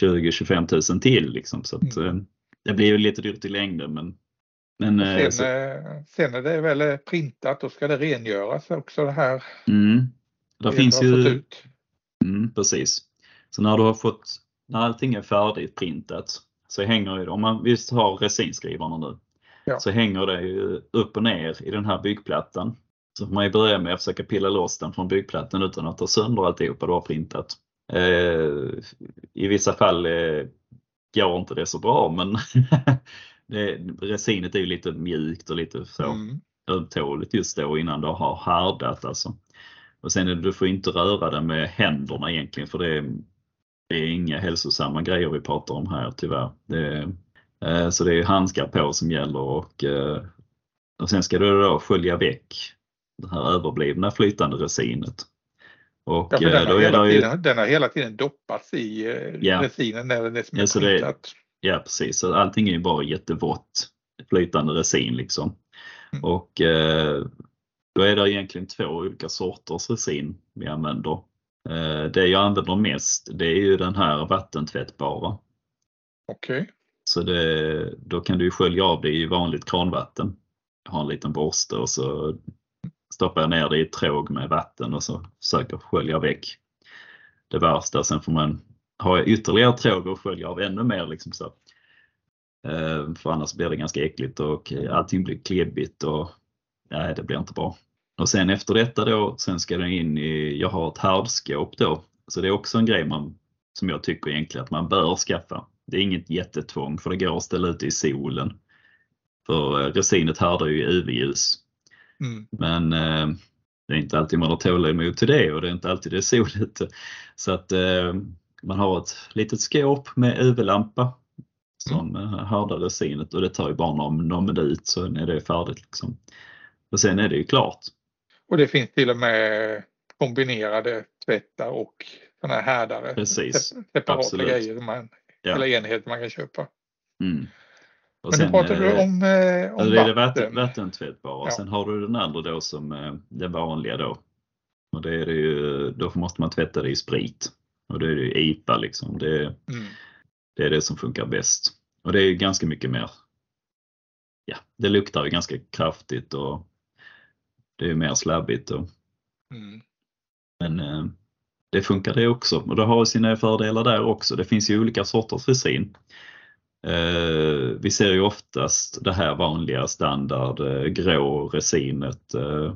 D: 20-25 000 till. Liksom. Så att, mm. Eh, det blir ju lite dyrt i längden. Men, men,
A: sen, eh, så... Eh, sen är det väl printat, då ska det rengöras också det här.
D: Mm. Det finns ju... Mm, precis. Så när du har fått, när allting är färdigt printat så hänger det, om man visst har resinskrivarna nu, ja. så hänger det ju upp och ner i den här byggplattan. Så får man ju börja med att försöka pilla loss den från byggplattan utan att ta sönder alltihopa du har printat. Eh, I vissa fall eh, går inte det så bra men [laughs] det, resinet är ju lite mjukt och lite så mm. ömtåligt just då innan det har härdat alltså. Och sen är det, du får inte röra det med händerna egentligen för det, det är inga hälsosamma grejer vi pratar om här tyvärr. Det, eh, så det är handskar på som gäller och, eh, och sen ska du då skölja väck det här överblivna flytande resinet.
A: Och, ja, den, har hela ju... tiden, den har hela tiden doppats i ja. resinen när den är som
D: ja, ja precis, så allting är ju bara jättevått flytande resin liksom. Mm. Och då är det egentligen två olika sorters resin vi använder. Eh, det jag använder mest det är ju den här vattentvättbara.
A: Okej. Okay.
D: Så det, då kan du skölja av det i vanligt kranvatten. Jag har en liten borste och så stoppar jag ner det i ett tråg med vatten och så försöker skölja väck det värsta. Sen får man ha ytterligare tråg och skölja av ännu mer. Liksom så. Eh, för annars blir det ganska äckligt och allting blir klibbigt och nej, det blir inte bra. Och sen efter detta då, sen ska den in i, jag har ett härdskåp då, så det är också en grej man, som jag tycker egentligen att man bör skaffa. Det är inget jättetvång för det går att ställa ut i solen. För eh, resinet härdar ju UV-ljus. Mm. Men eh, det är inte alltid man har tålamod till det och det är inte alltid det är soligt. Så att eh, man har ett litet skåp med UV-lampa som mm. härdar resinet och det tar ju bara någon, någon minut så är det färdigt. Liksom. Och sen är det ju klart.
A: Och det finns till och med kombinerade tvättar och sådana här härdare.
D: Precis.
A: Separata Absolut. grejer, man, ja. eller enheter man kan köpa.
D: Mm.
A: Och Men sen, nu pratar du om, eh, om
D: vatten. vatten. Vattentvättbara. Ja. Sen har du den andra då som eh, det vanliga då. Och det är det ju, då måste man tvätta det i sprit. Och det är ju IPA liksom. Det, mm. det är det som funkar bäst. Och det är ganska mycket mer. Ja, det luktar ju ganska kraftigt och det är mer slabbigt. Och, mm. Men eh, det funkar det också och det har sina fördelar där också. Det finns ju olika sorters resin. Eh, vi ser ju oftast det här vanliga standard eh, grå resinet. Eh,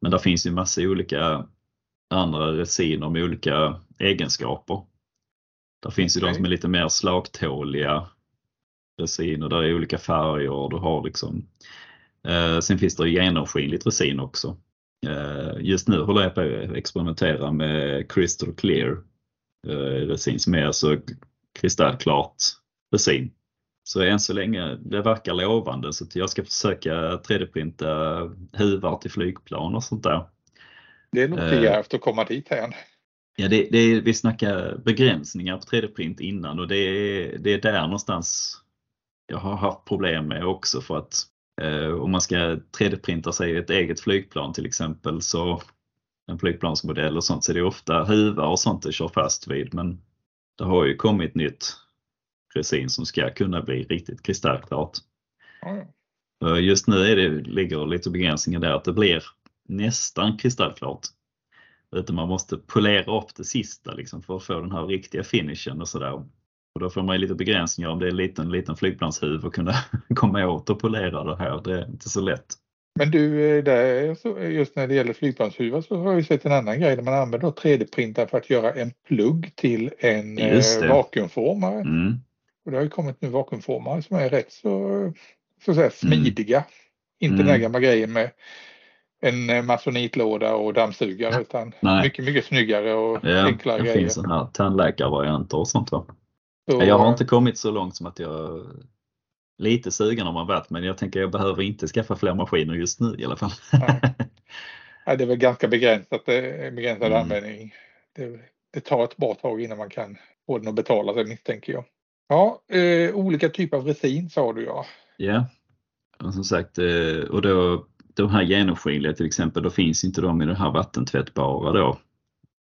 D: men det finns ju massa olika andra resiner med olika egenskaper. Det finns okay. ju de som är lite mer slagtåliga resiner, där är olika färger. Du har liksom sen finns det genomskinligt resin också. Eh, just nu håller jag på att experimentera med Crystal Clear eh, resin som är alltså kristallklart resin. Så än så länge, det verkar lovande så jag ska försöka 3D-printa huvar till flygplan och sånt där.
A: Det låter
D: Eh.
A: djärvt att komma dit än.
D: Ja, det, det är, vi snackar begränsningar på 3D-print innan och det är, det är där någonstans jag har haft problem med också för att eh, om man ska 3D-printa sig ett eget flygplan till exempel så en flygplansmodell och sånt så är det ofta huvar och sånt det kör fast vid men det har ju kommit nytt resin som ska kunna bli riktigt kristallklart. Eh, Just nu är det, ligger lite begränsningar där att det blir nästan kristallklart. Utan man måste polera upp det sista liksom, för att få den här riktiga finishen och sådär. Och då får man ju lite begränsningar om det är en liten, liten flygplanshuvud att kunna [laughs] komma åt och polera det här. Det är inte så lätt.
A: Men du, eh, där, så- just när det gäller flygplanshuvar så har jag ju sett en annan grej där man använder 3D-printar för att göra en plugg till en eh,
D: det.
A: vakuumformare.
D: Mm.
A: Och det har ju kommit nu vakuumformare som är rätt så, så att säga, smidiga. Inte
D: Mm.
A: den här gamla grejen med en eh, masonitlåda och dammsugare utan
D: Nej.
A: mycket, mycket snyggare och
D: Ja,
A: enklare
D: det
A: grejer.
D: finns sådana här tandläkarvarianter och sånt va?
A: Så,
D: Jag har inte kommit så långt som att jag lite sugen har man varit men jag tänker jag behöver inte skaffa fler maskiner just nu i alla fall.
A: Nej. [laughs] Nej, det är väl ganska begränsat, eh, begränsad
D: Mm.
A: användning. Det, det tar ett bra tag innan man kan få den att betala sig misstänker jag. Ja, eh, olika typer av resin sa du ja.
D: Ja, och som sagt, eh, och då de här genomskinliga till exempel, då finns inte de i det här vattentvättbara då.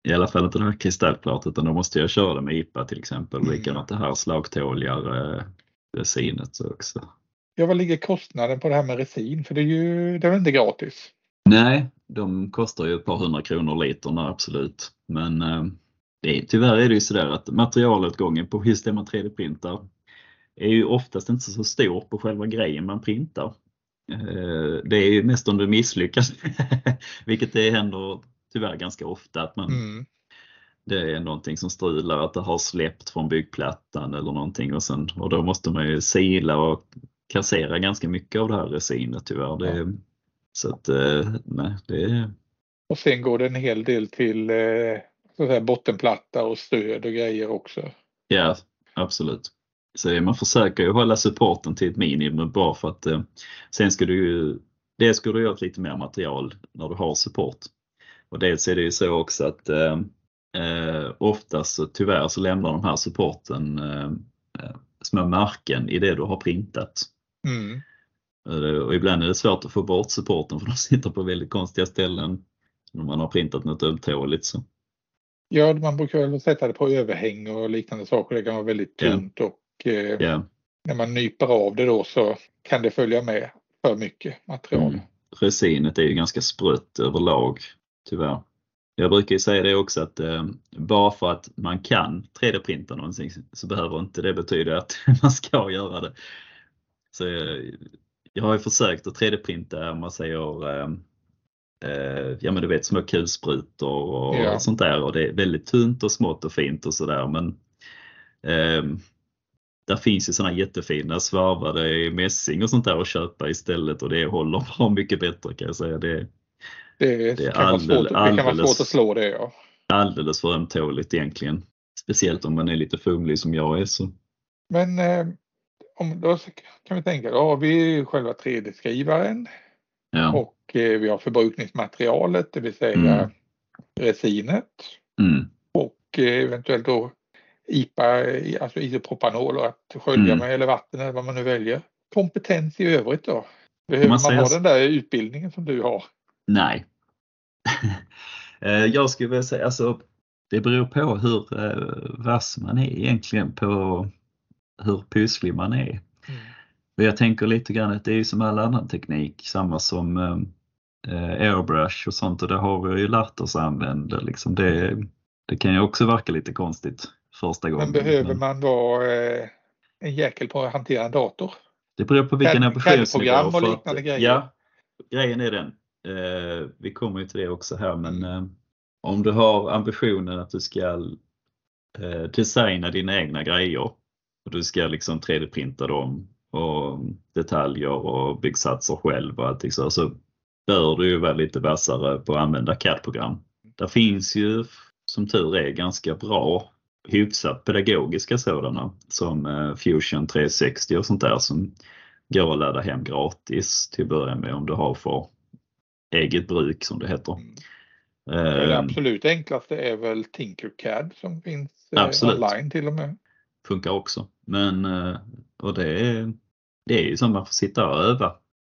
D: I alla fall inte det här kristallklart utan då måste jag köra det med IPA till exempel.
A: Mm.
D: Likadant det här slagtåligare resinet också.
A: Ja, vad ligger kostnaden på det här med resin? För det är ju det är väl inte gratis?
D: Nej, de kostar ju ett par hundra kronor literna absolut. Men eh, det är, tyvärr är det ju sådär att materialåtgången på just det man 3D-printar är ju oftast inte så stor på själva grejen man printar. Eh, Det är ju mest om du misslyckas, [laughs] vilket det händer tyvärr ganska ofta att man,
A: Mm.
D: det är någonting som strular, att det har släppt från byggplattan eller någonting och, sen, och då måste man ju sila och kassera ganska mycket av det här resinet tyvärr. Det,
A: Ja.
D: Så att eh, nej, det
A: Och sen går det en hel del till eh, så att säga, bottenplatta och stöd och grejer också.
D: Ja, absolut. Så man försöker ju hålla supporten till ett minimum bara för att eh, sen ska du ju, dels ska du göra lite mer material när du har support. Och dels är det ju så också att eh, eh, oftast så tyvärr så lämnar de här supporten eh, eh, små märken i det du har printat.
A: Mm.
D: Och ibland är det svårt att få bort supporten för de sitter på väldigt konstiga ställen när man har printat något ömtåligt. Så.
A: Ja, man brukar väl sätta det på överhäng och liknande saker. Det kan vara väldigt tunt och eh,
D: Ja.
A: när man nyper av det då så kan det följa med för mycket material.
D: Mm. Resinet är ju ganska sprött överlag, tyvärr. Jag brukar ju säga det också att eh, bara för att man kan 3D-printa någonting så behöver inte det betyda att [laughs] man ska göra det. Så eh, jag har ju försökt att 3D-printa om man säger eh, eh, ja men du vet små kulsprutor och
A: Ja.
D: sånt där och det är väldigt tunt och smått och fint och sådär men eh, där finns ju sådana jättefina svarvade i mässing och sånt där att köpa istället och det håller [laughs] bra mycket bättre kan jag säga. Det
A: Det,
D: Det är
A: kan, vara svårt,
D: alldeles-
A: det kan vara
D: alldeles-
A: svårt att slå det. Ja.
D: alldeles för ömtåligt egentligen. Speciellt om man är lite fumlig som jag är. Så.
A: Men eh, om, då kan vi tänka, då har vi själva 3D-skrivaren
D: Ja.
A: och eh, vi har förbrukningsmaterialet, det vill säga
D: Mm.
A: resinet
D: Mm.
A: och eh, eventuellt då IPA, alltså isopropanol och att skölja
D: Mm.
A: med eller vatten eller vad man nu väljer. Kompetens i övrigt då? Behöver man,
D: säger
A: ha
D: så-
A: den där utbildningen som du har?
D: Nej. Eh, jag skulle vilja säga alltså det beror på hur eh, vass man är egentligen på hur pysslig man är.
A: Mm.
D: Och jag tänker lite grann att det är ju som all annan teknik, samma som eh, airbrush och sånt och det har vi ju lärt oss använda. Liksom det, det kan ju också verka lite konstigt första gången.
A: Men behöver man vara en jäkel på att hantera en dator?
D: Det beror på vilken ambitionsnivå. Ja, grejen är den. Eh, vi kommer ju till det också här men eh, om du har ambitionen att du ska eh, designa dina egna grejer och du ska liksom 3D-printa dem och detaljer och byggsatser själv och allting så, så bör du ju vara lite vassare på att använda CAD-program. Det finns ju som tur är ganska bra hyfsat pedagogiska sådana som eh, Fusion 360 och sånt där som går att ladda hem gratis till att börja med om du har för eget bruk som det heter.
A: Mm. Det
D: Eh,
A: absolut enklaste är väl Tinkercad som finns eh,
D: Absolut.
A: online till och med.
D: funkar också. Men eh, och det är, det är ju som man får sitta och öva.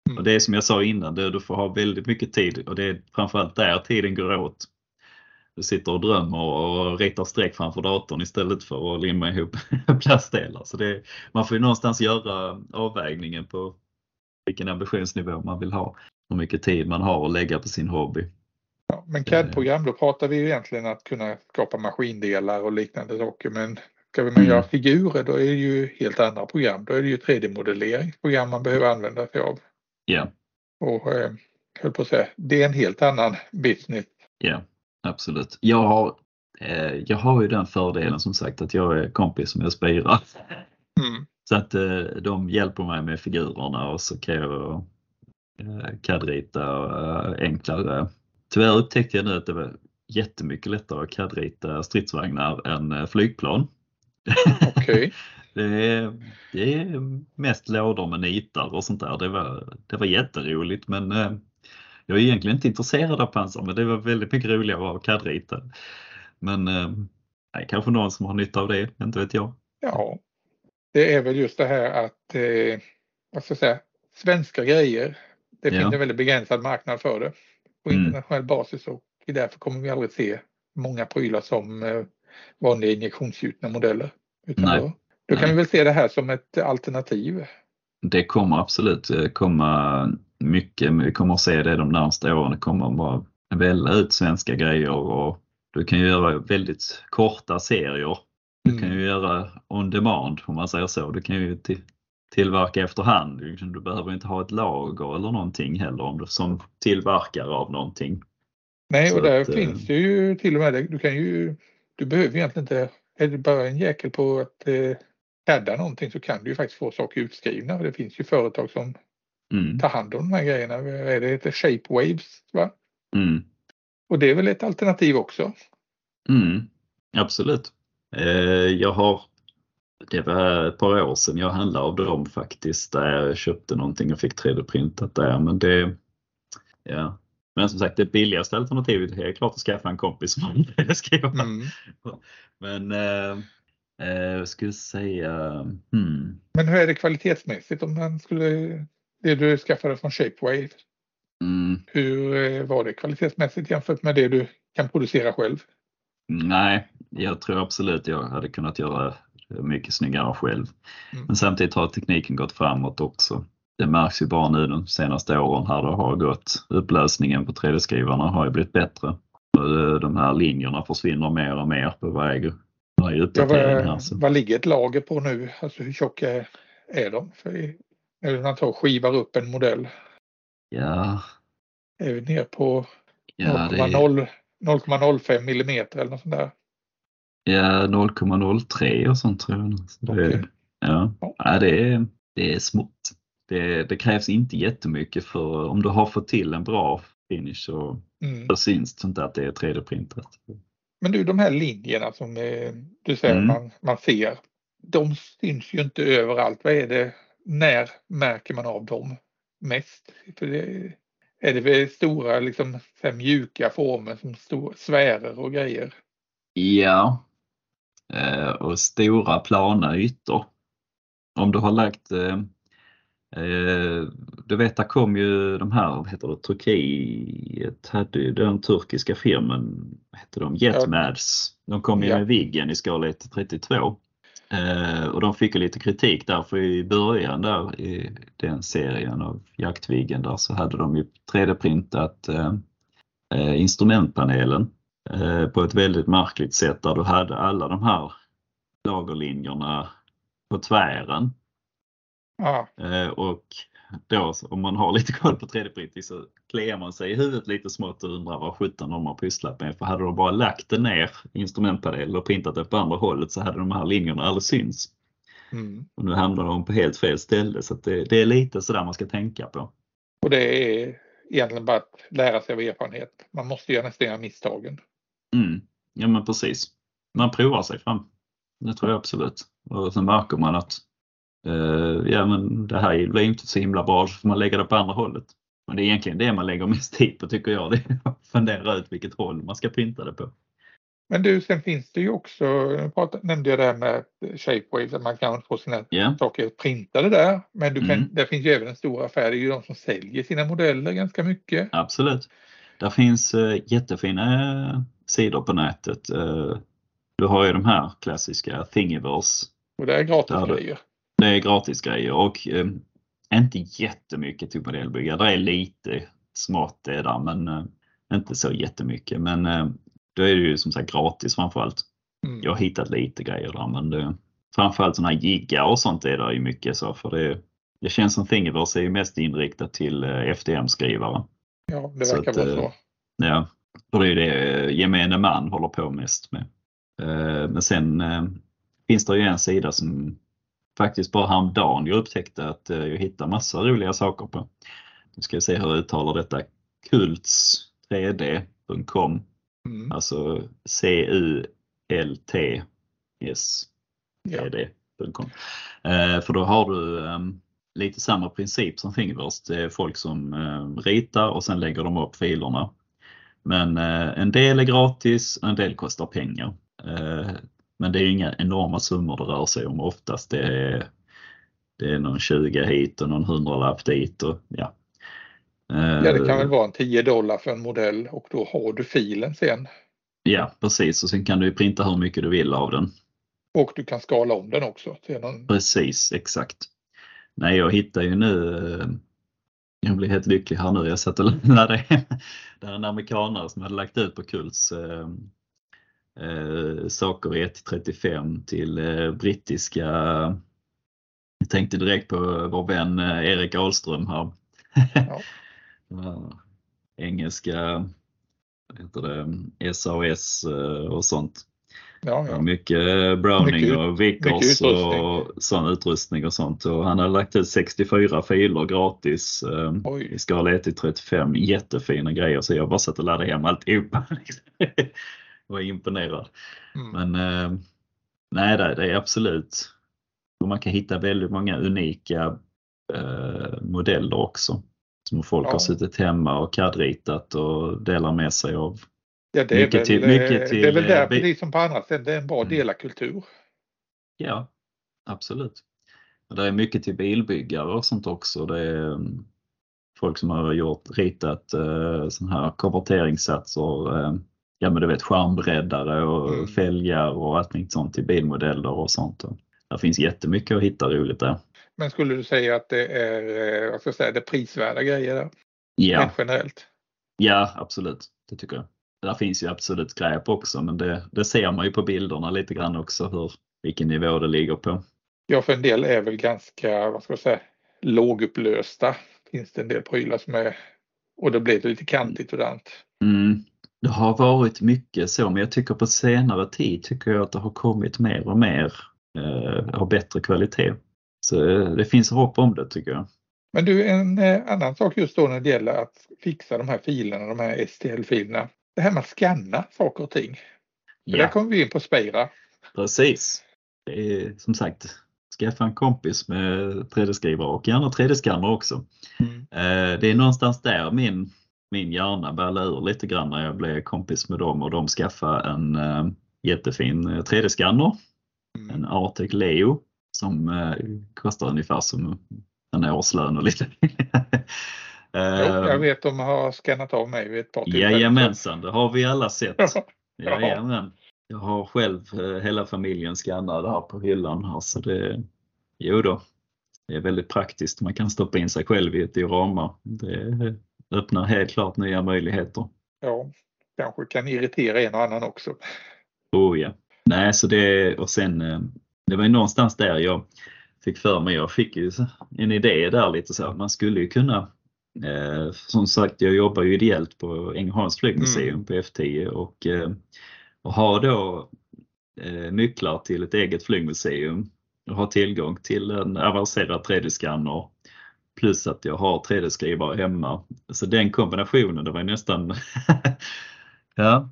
A: Mm.
D: Och det är som jag sa innan, det, du får ha väldigt mycket tid och det är framförallt där tiden går åt. Du sitter och drömmer och ritar streck framför datorn istället för att limma ihop [laughs] plastdelar. Så det, man får ju någonstans göra avvägningen på vilken ambitionsnivå man vill ha. Hur mycket tid man har att lägga på sin hobby.
A: Ja, men CAD-program, då pratar vi ju egentligen att kunna skapa maskindelar och liknande saker. Men ska vi man
D: Mm.
A: göra figurer då är det ju helt andra program. Då är det ju 3D-modelleringsprogram man behöver använda sig av.
D: Ja,
A: Och eh, höll på att säga, det är en helt annan business.
D: ja absolut. Jag har, eh, jag har ju den fördelen som sagt att jag är kompis med Spira.
A: Mm.
D: Så att eh, de hjälper mig med figurerna och så kan jag CAD-rita eh, enklare. Tyvärr upptäckte jag nu att det var jättemycket lättare att CAD-rita stridsvagnar än eh, flygplan.
A: Okej. [laughs]
D: Det är, det är mest lådor med nitar och sånt där. Det var, det var jätteroligt men eh, jag är egentligen inte intresserad av pansar men det var väldigt mycket roligare att CAD-rita. Men eh, nej, kanske någon som har nytta av det, inte vet jag.
A: Ja. Det är väl just det här att, eh, vad ska jag säga, svenska grejer. Det
D: Ja.
A: finns en väldigt begränsad marknad för det på
D: Mm.
A: internationell basis och därför kommer vi aldrig se många prylar som eh, vanliga injektionsgjutna modeller. Utan
D: Nej.
A: då, då kan
D: Nej.
A: vi väl se det här som ett alternativ.
D: Det kommer absolut eh, komma mycket, men vi kommer att se det de närmaste åren. Det kommer bara välla ut svenska grejer och du kan ju göra väldigt korta serier. Du kan
A: Mm.
D: ju göra on demand om man säger så. Du kan ju tillverka efterhand. Liksom, Du behöver inte ha ett lager eller någonting heller om du som tillverkare av någonting.
A: Nej,
D: Så
A: och där
D: att, eh,
A: finns det ju till och med, du kan ju, du behöver egentligen inte, är det bara en jäkel på att eh, cadda någonting så kan du ju faktiskt få saker utskrivna. Det finns ju företag som
D: Mm,
A: tar hand om de här grejerna. Det heter Shape Waves, va?
D: mm,
A: Och det är väl ett alternativ också.
D: mm, absolut. Eh, jag har Det var ett par år sedan jag handlade av dem faktiskt. Där jag köpte någonting och fick 3D-printat där. Men det, ja. Men som sagt det billigaste alternativet är helt klart att skaffa en kompis som [laughs] har 3D-skriva.
A: Mm.
D: Men eh, eh, jag skulle säga, hmm,
A: Men hur är det kvalitetsmässigt om man skulle, det du skaffade från Shapewave,
D: mm,
A: hur eh, var det kvalitetsmässigt jämfört med det du kan producera själv?
D: nej, jag tror absolut jag hade kunnat göra mycket snyggare själv.
A: Mm.
D: Men samtidigt har tekniken gått framåt också. Det märks ju bara nu de senaste åren här det har gått. Upplösningen på 3D-skrivarna har ju blivit bättre. Och De här linjerna försvinner mer och mer på väg. varje
A: Ja,
D: uppdatering
A: vad, vad ligger ett lager på nu? Alltså hur tjocka är, är de? För när man tar och skivar upp en modell,
D: Ja,
A: är vi ner på
D: ja, det är,
A: 0,0 0,05 millimeter eller något sånt där?
D: Ja 0,03 och sånt tror jag. Så det,
A: Okej.
D: ja.
A: Ja.
D: Det, är, det är smått. Det, det krävs inte jättemycket för om du har fått till en bra finish så,
A: Mm.
D: så syns det inte att det är 3D-printat.
A: Men du, de här linjerna som eh, du säger
D: Mm.
A: man, man ser, de syns ju inte överallt. Vad är det, när märker man av dem mest? För det, är det stora, liksom, mjuka former som stor, sfärer och grejer?
D: Ja, och stora plana ytor. Om du har lagt, eh, eh, du vet där kom ju de här, vad heter det, Turkiet hade ju den turkiska firman, vad heter de, Jetmads. De kom ju
A: Ja.
D: med Viggen i skala 1 till 32. Eh, och de fick ju lite kritik därför i början där i den serien av Jaktviggen där så hade de ju 3D-printat eh, eh, instrumentpanelen eh, på ett väldigt märkligt sätt där du hade alla de här lagerlinjerna på tvären.
A: Ja,
D: Eh, och då om man har lite koll på 3D-printing så kliar man sig i huvudet lite smått och undrar vad sjutton de har pysslat med. För hade de bara lagt det ner instrumentpanelen och printat det på andra hållet så hade de här linjerna aldrig syns.
A: mm.
D: Och nu hamnar de på helt fel ställe så det, det är lite sådär man ska tänka på.
A: och det är egentligen bara att lära sig av erfarenhet. Man måste göra nästan göra misstagen.
D: Mm. Ja men precis. Man provar sig fram. det tror jag absolut. Och sen märker man att eh, ja, men det här blir inte så himla bra så får man lägga det på andra hållet. Men det är egentligen det man lägger mest tid på tycker jag. Det är att fundera ut vilket håll man ska printa det på.
A: Men du, sen finns det ju också, jag nämnde jag det här med Shapeways, att man kan få sina
D: Ja,
A: saker printade där. Men du kan,
D: Mm.
A: det finns ju även en stor affär, det är ju de som säljer sina modeller ganska mycket.
D: absolut. Där finns eh, jättefina sidor på nätet. Eh, du har ju de här klassiska Thingiverse
A: Och det är gratis
D: det-
A: grejer.
D: Det är gratisgrejer och eh, inte jättemycket till modellbyggare. Det är lite smått det där men eh, inte så jättemycket. Men eh, då är det ju som sagt gratis framförallt.
A: Mm.
D: Jag har hittat lite grejer där men det, framförallt sådana här giggar och sånt är det ju mycket så för det, det känns som Thingiverse är ju mest inriktat till eh, FDM-skrivare.
A: Ja, det
D: Så
A: verkar
D: att,
A: vara
D: eh,
A: så.
D: Ja, och det är det eh, gemene man håller på mest med. Eh, Men sen eh, finns det ju en sida som faktiskt bara häromdagen jag upptäckte att jag hittar massa roliga saker på. Nu ska jag se hur jag uttalar detta. Kults3d.com
A: Mm.
D: Alltså C-U-L-T-S
A: Ja.
D: d.com. Eh, för då har du ehm, lite samma princip som Thingiverse. Det är folk som eh, ritar och sen lägger de upp filerna. Men eh, en del är gratis och en del kostar pengar. Eh, men det är inga enorma summor det rör sig om. Oftast det är, det är någon 20 hit och någon hundralapp dit. Och, ja. Eh,
A: ja, det kan väl vara en 10 dollar för en modell och då har du filen sen.
D: Ja, precis. Och sen kan du printa hur mycket du vill av den.
A: Och du kan skala om den också. Till någon...
D: Precis, exakt. Nej, jag hittar ju nu, eh, jag blir helt lycklig här nu, jag satt och hem. Det är en amerikanare som hade lagt ut på Kults eh, eh, saker i 1-35 till eh, brittiska, jag tänkte direkt på vår vän eh, Erik Ahlström här.
A: Ja. [laughs]
D: Engelska, heter det, SAS eh, och sånt.
A: Ja, ja.
D: Mycket Browning
A: Mycket-
D: och Vickers och sån utrustning och sånt. Och han har lagt ut 64 filer gratis eh,
A: Oj.
D: i skala 1 till 35. Jättefina grejer så jag bara satt och laddade hem alltihopa. [laughs] liksom. var imponerad.
A: Mm.
D: Men eh, nej, det, är absolut. Och man kan hitta väldigt många unika eh, modeller också. Som folk
A: Ja.
D: har suttit hemma och CAD-ritat och delar med sig av.
A: Ja, det är,
D: Mycket
A: väl,
D: till-
A: eh,
D: mycket till,
A: det är väl där,
D: eh,
A: precis som på andra ställen, det är en bra
D: Mm.
A: delarkultur.
D: Ja, absolut. Det är mycket till bilbyggare och sånt också. Det är mm, folk som har gjort, ritat eh, sådana här konverteringssatser. Eh, ja men du vet skärmbreddare och
A: Mm.
D: fälgar och allting sånt till bilmodeller och sånt. Det finns jättemycket att hitta roligt där.
A: Men skulle du säga att det är, eh, vad ska jag säga, det är prisvärda grejer där?
D: Ja,
A: generellt?
D: ja absolut. Det tycker jag. Där finns ju absolut skräp också men det, det ser man ju på bilderna lite grann också hur, vilken nivå det ligger på.
A: Ja, för en del är väl ganska, vad ska jag säga, lågupplösta. Finns det en del prylar som är, och det blir lite kantigt och dant.
D: Mm. Det har varit mycket så, men jag tycker på senare tid tycker jag att det har kommit mer och mer eh, av bättre kvalitet. Så eh, det finns hopp om det tycker jag.
A: Men du, en eh, annan sak just då när det gäller att fixa de här filerna, de här STL-filerna. Det här med att scanna saker och ting. För Där
D: Ja,
A: kommer vi in på Speira.
D: precis. Det är som sagt, skaffa en kompis med 3D-skrivare och gärna 3D-skanner också. Eh, det är någonstans där min, min hjärna ballade ur lite grann när jag blev kompis med dem och de skaffade en eh, jättefin eh, 3D-skanner.
A: Mm.
D: en Artec Leo som eh, kostar ungefär som en årslön och lite. [laughs]
A: Jo, jag
D: Eh,
A: vet de har skannat av mig vid ett par tillfällen.
D: Jajamensan, det har vi alla sett. [laughs]
A: Ja.
D: Jajamän. Jag har själv eh, hela familjen skannad här på hyllan här så det, jo då, det är väldigt praktiskt. Man kan stoppa in sig själv i ett diorama. Det öppnar helt klart nya möjligheter.
A: ja, kanske kan irritera en och annan också.
D: Oh ja. Nej, så det och sen eh, det var ju någonstans där jag fick för mig, jag fick ju en idé där lite så att man skulle ju kunna eh, som sagt, jag jobbar ju ideellt på Ängelholms flygmuseum på F10 och, eh, och har då eh, nycklar till ett eget flygmuseum och har tillgång till en avancerad 3D-skanner plus att jag har 3D-skrivare hemma. Så den kombinationen, det var nästan [laughs] ja,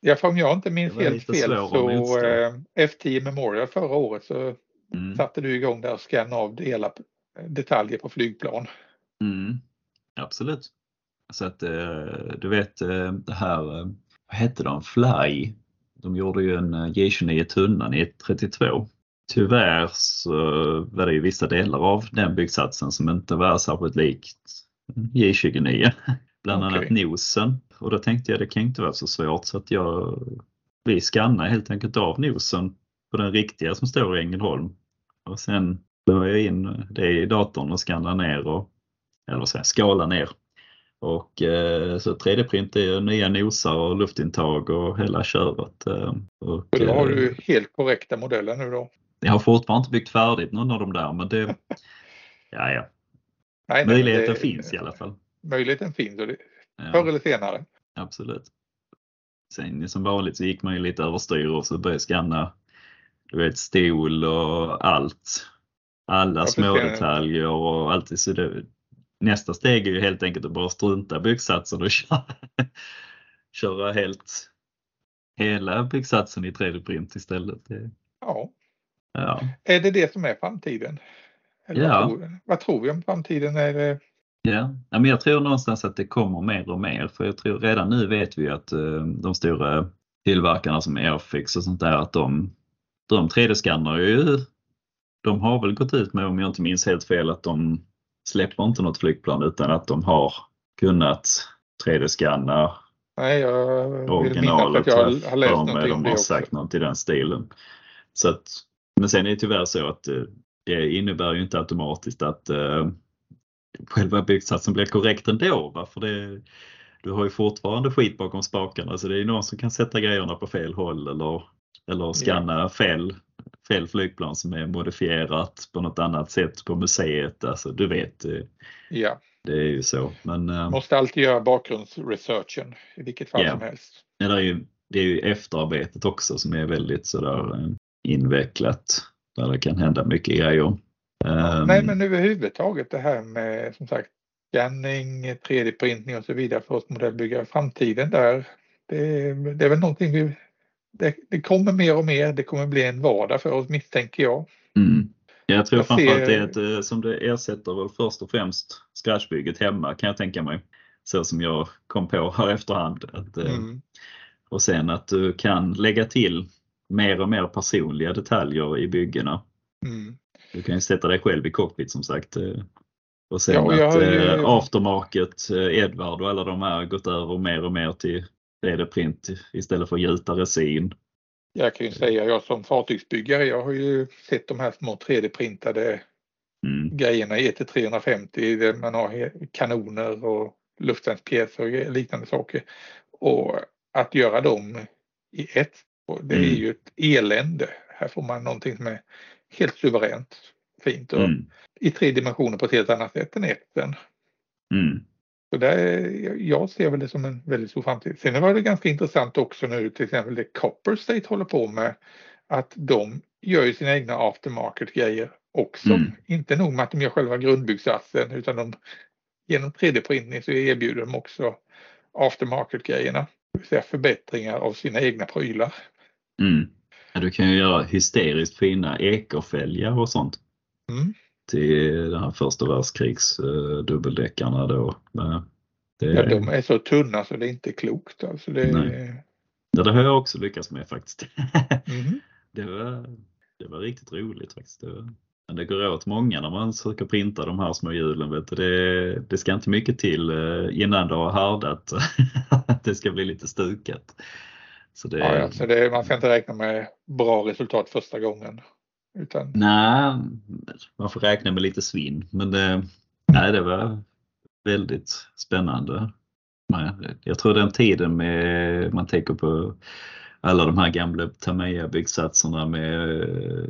A: Ja, för om jag inte minns helt fel så
D: motstå.
A: eh, F10 Memorial förra året så
D: Mm.
A: satte du igång där och skannade av delar, detaljer på flygplan.
D: Mm. Absolut. Så att eh, du vet eh, det här, eh, vad hette de, Fly? De gjorde ju en eh, J29 Tunnan i 32. Tyvärr så var det ju vissa delar av den byggsatsen som inte var särskilt likt J29. [laughs] Bland
A: Okej.
D: annat nosen. Och då tänkte jag det kan inte vara så svårt så att jag, vi skannade helt enkelt av nosen på den riktiga som står i Ängelholm. Och sen la jag in det i datorn och skannade ner och eller jag, skala ner. Och eh, så 3D-print är nya nosar och luftintag och hela köret. Eh, och,
A: Så då har
D: eh,
A: du helt korrekta modeller nu då.
D: Jag har fortfarande inte byggt färdigt någon av dem där men det, [laughs] ja, ja.
A: Nej,
D: möjligheten
A: det-
D: finns i alla fall.
A: Möjligheten finns och det,
D: Ja,
A: förr eller senare.
D: absolut. Sen som vanligt så gick man ju lite överstyr och så började scanna du vet stol och allt. Alla
A: Ja,
D: små detaljer och allt. Så det, nästa steg är ju helt enkelt att bara strunta byggsatsen och [laughs] köra, köra helt hela byggsatsen i 3D-print istället.
A: Ja.
D: ja.
A: Är det det som är framtiden? Eller
D: Ja.
A: vad, tror, vad tror vi om framtiden? Är det,
D: Ja, ja, men jag tror någonstans att det kommer mer och mer. För jag tror redan nu vet vi att eh, de stora tillverkarna som Airfix och sånt där att de, de 3D-skannar ju, de har väl gått ut med, om jag inte minns helt fel, att de släpper inte något flygplan utan att de har kunnat 3D-skanna
A: nej, jag vill minnas att jag har, läst någonting om
D: De har
A: också.
D: sagt något i den stilen. Så att, men sen är det tyvärr så att eh, det innebär ju inte automatiskt att eh, själva byggsatsen blir korrekt ändå. Va? För det, du har ju fortfarande skit bakom spakarna så det är någon som kan sätta grejerna på fel håll eller, eller scanna fel, fel flygplan som är modifierat på något annat sätt på museet. Alltså, du vet, eh,
A: Ja,
D: det är ju så. Men, eh,
A: måste alltid göra bakgrundsresearchen i vilket fall
D: Ja.
A: som helst.
D: Ja, det, är ju, det är ju efterarbetet också som är väldigt sådär eh, invecklat. Där det kan hända mycket grejer. Ehm,
A: Nej, men överhuvudtaget det här med som sagt scanning, 3D-printning och så vidare för oss modellbyggare framtiden där. Det, det är väl någonting vi det, det kommer mer och mer. Det kommer bli en vardag för oss misstänker jag.
D: mm. Jag tror
A: Jag
D: framförallt
A: ser-
D: det är ett, eh, som det ersätter väl först och främst scratchbygget hemma kan jag tänka mig. Så som jag kom på här efterhand. Att, eh,
A: Mm.
D: Och sen att du kan lägga till mer och mer personliga detaljer i byggena.
A: Mm.
D: Du kan ju sätta dig själv i cockpit som sagt. eh, Och sen
A: Ja, och
D: att
A: ju-
D: aftermarket, Edvard och alla de här gått över mer och mer till 3D-print istället för gjuta resin.
A: Jag kan ju säga, jag som fartygsbyggare, jag har ju sett de här små 3D-printade
D: Mm.
A: grejerna i 1-350 där man har kanoner och luftvärnspjäser och liknande saker. Och att göra dem i ett, det är
D: Mm.
A: ju ett elände. Här får man någonting som är helt suveränt fint och
D: Mm.
A: i tre dimensioner på ett helt annat sätt än etten.
D: Mm.
A: Så där, jag ser väl det som en väldigt stor framtid. Sen var det ganska intressant också nu till exempel det Copper State håller på med. Att de gör ju sina egna aftermarket grejer också.
D: Mm.
A: Inte nog med att de gör själva grundbyggsatsen utan de genom 3D-printning så erbjuder de också aftermarket grejerna. Det vill säga förbättringar av sina egna prylar.
D: Mm. Ja, du kan ju göra hysteriskt fina ekerfälgar och sånt.
A: Mm.
D: Till den här första världskrigs eh, dubbeldäckarna då. Det,
A: Ja, de är så tunna så det är inte klokt. Alltså det,
D: Nej. ja, det har jag också lyckats med faktiskt. [laughs]
A: Mhm.
D: det, var, det var riktigt roligt faktiskt. Det var, men det går åt många när man försöker printa de här små hjulen. Vet du. Det, det ska inte mycket till eh, innan det har härdat. att [laughs] det ska bli lite stukat. Så det,
A: Ja, ja, så det, man ska inte räkna med bra resultat första gången. Utan,
D: Nej, man får räkna med lite svinn. Men det, nej, det var väldigt spännande. Jag tror den tiden med, man tänker på alla de här gamla Tamiya byggsatserna med eh,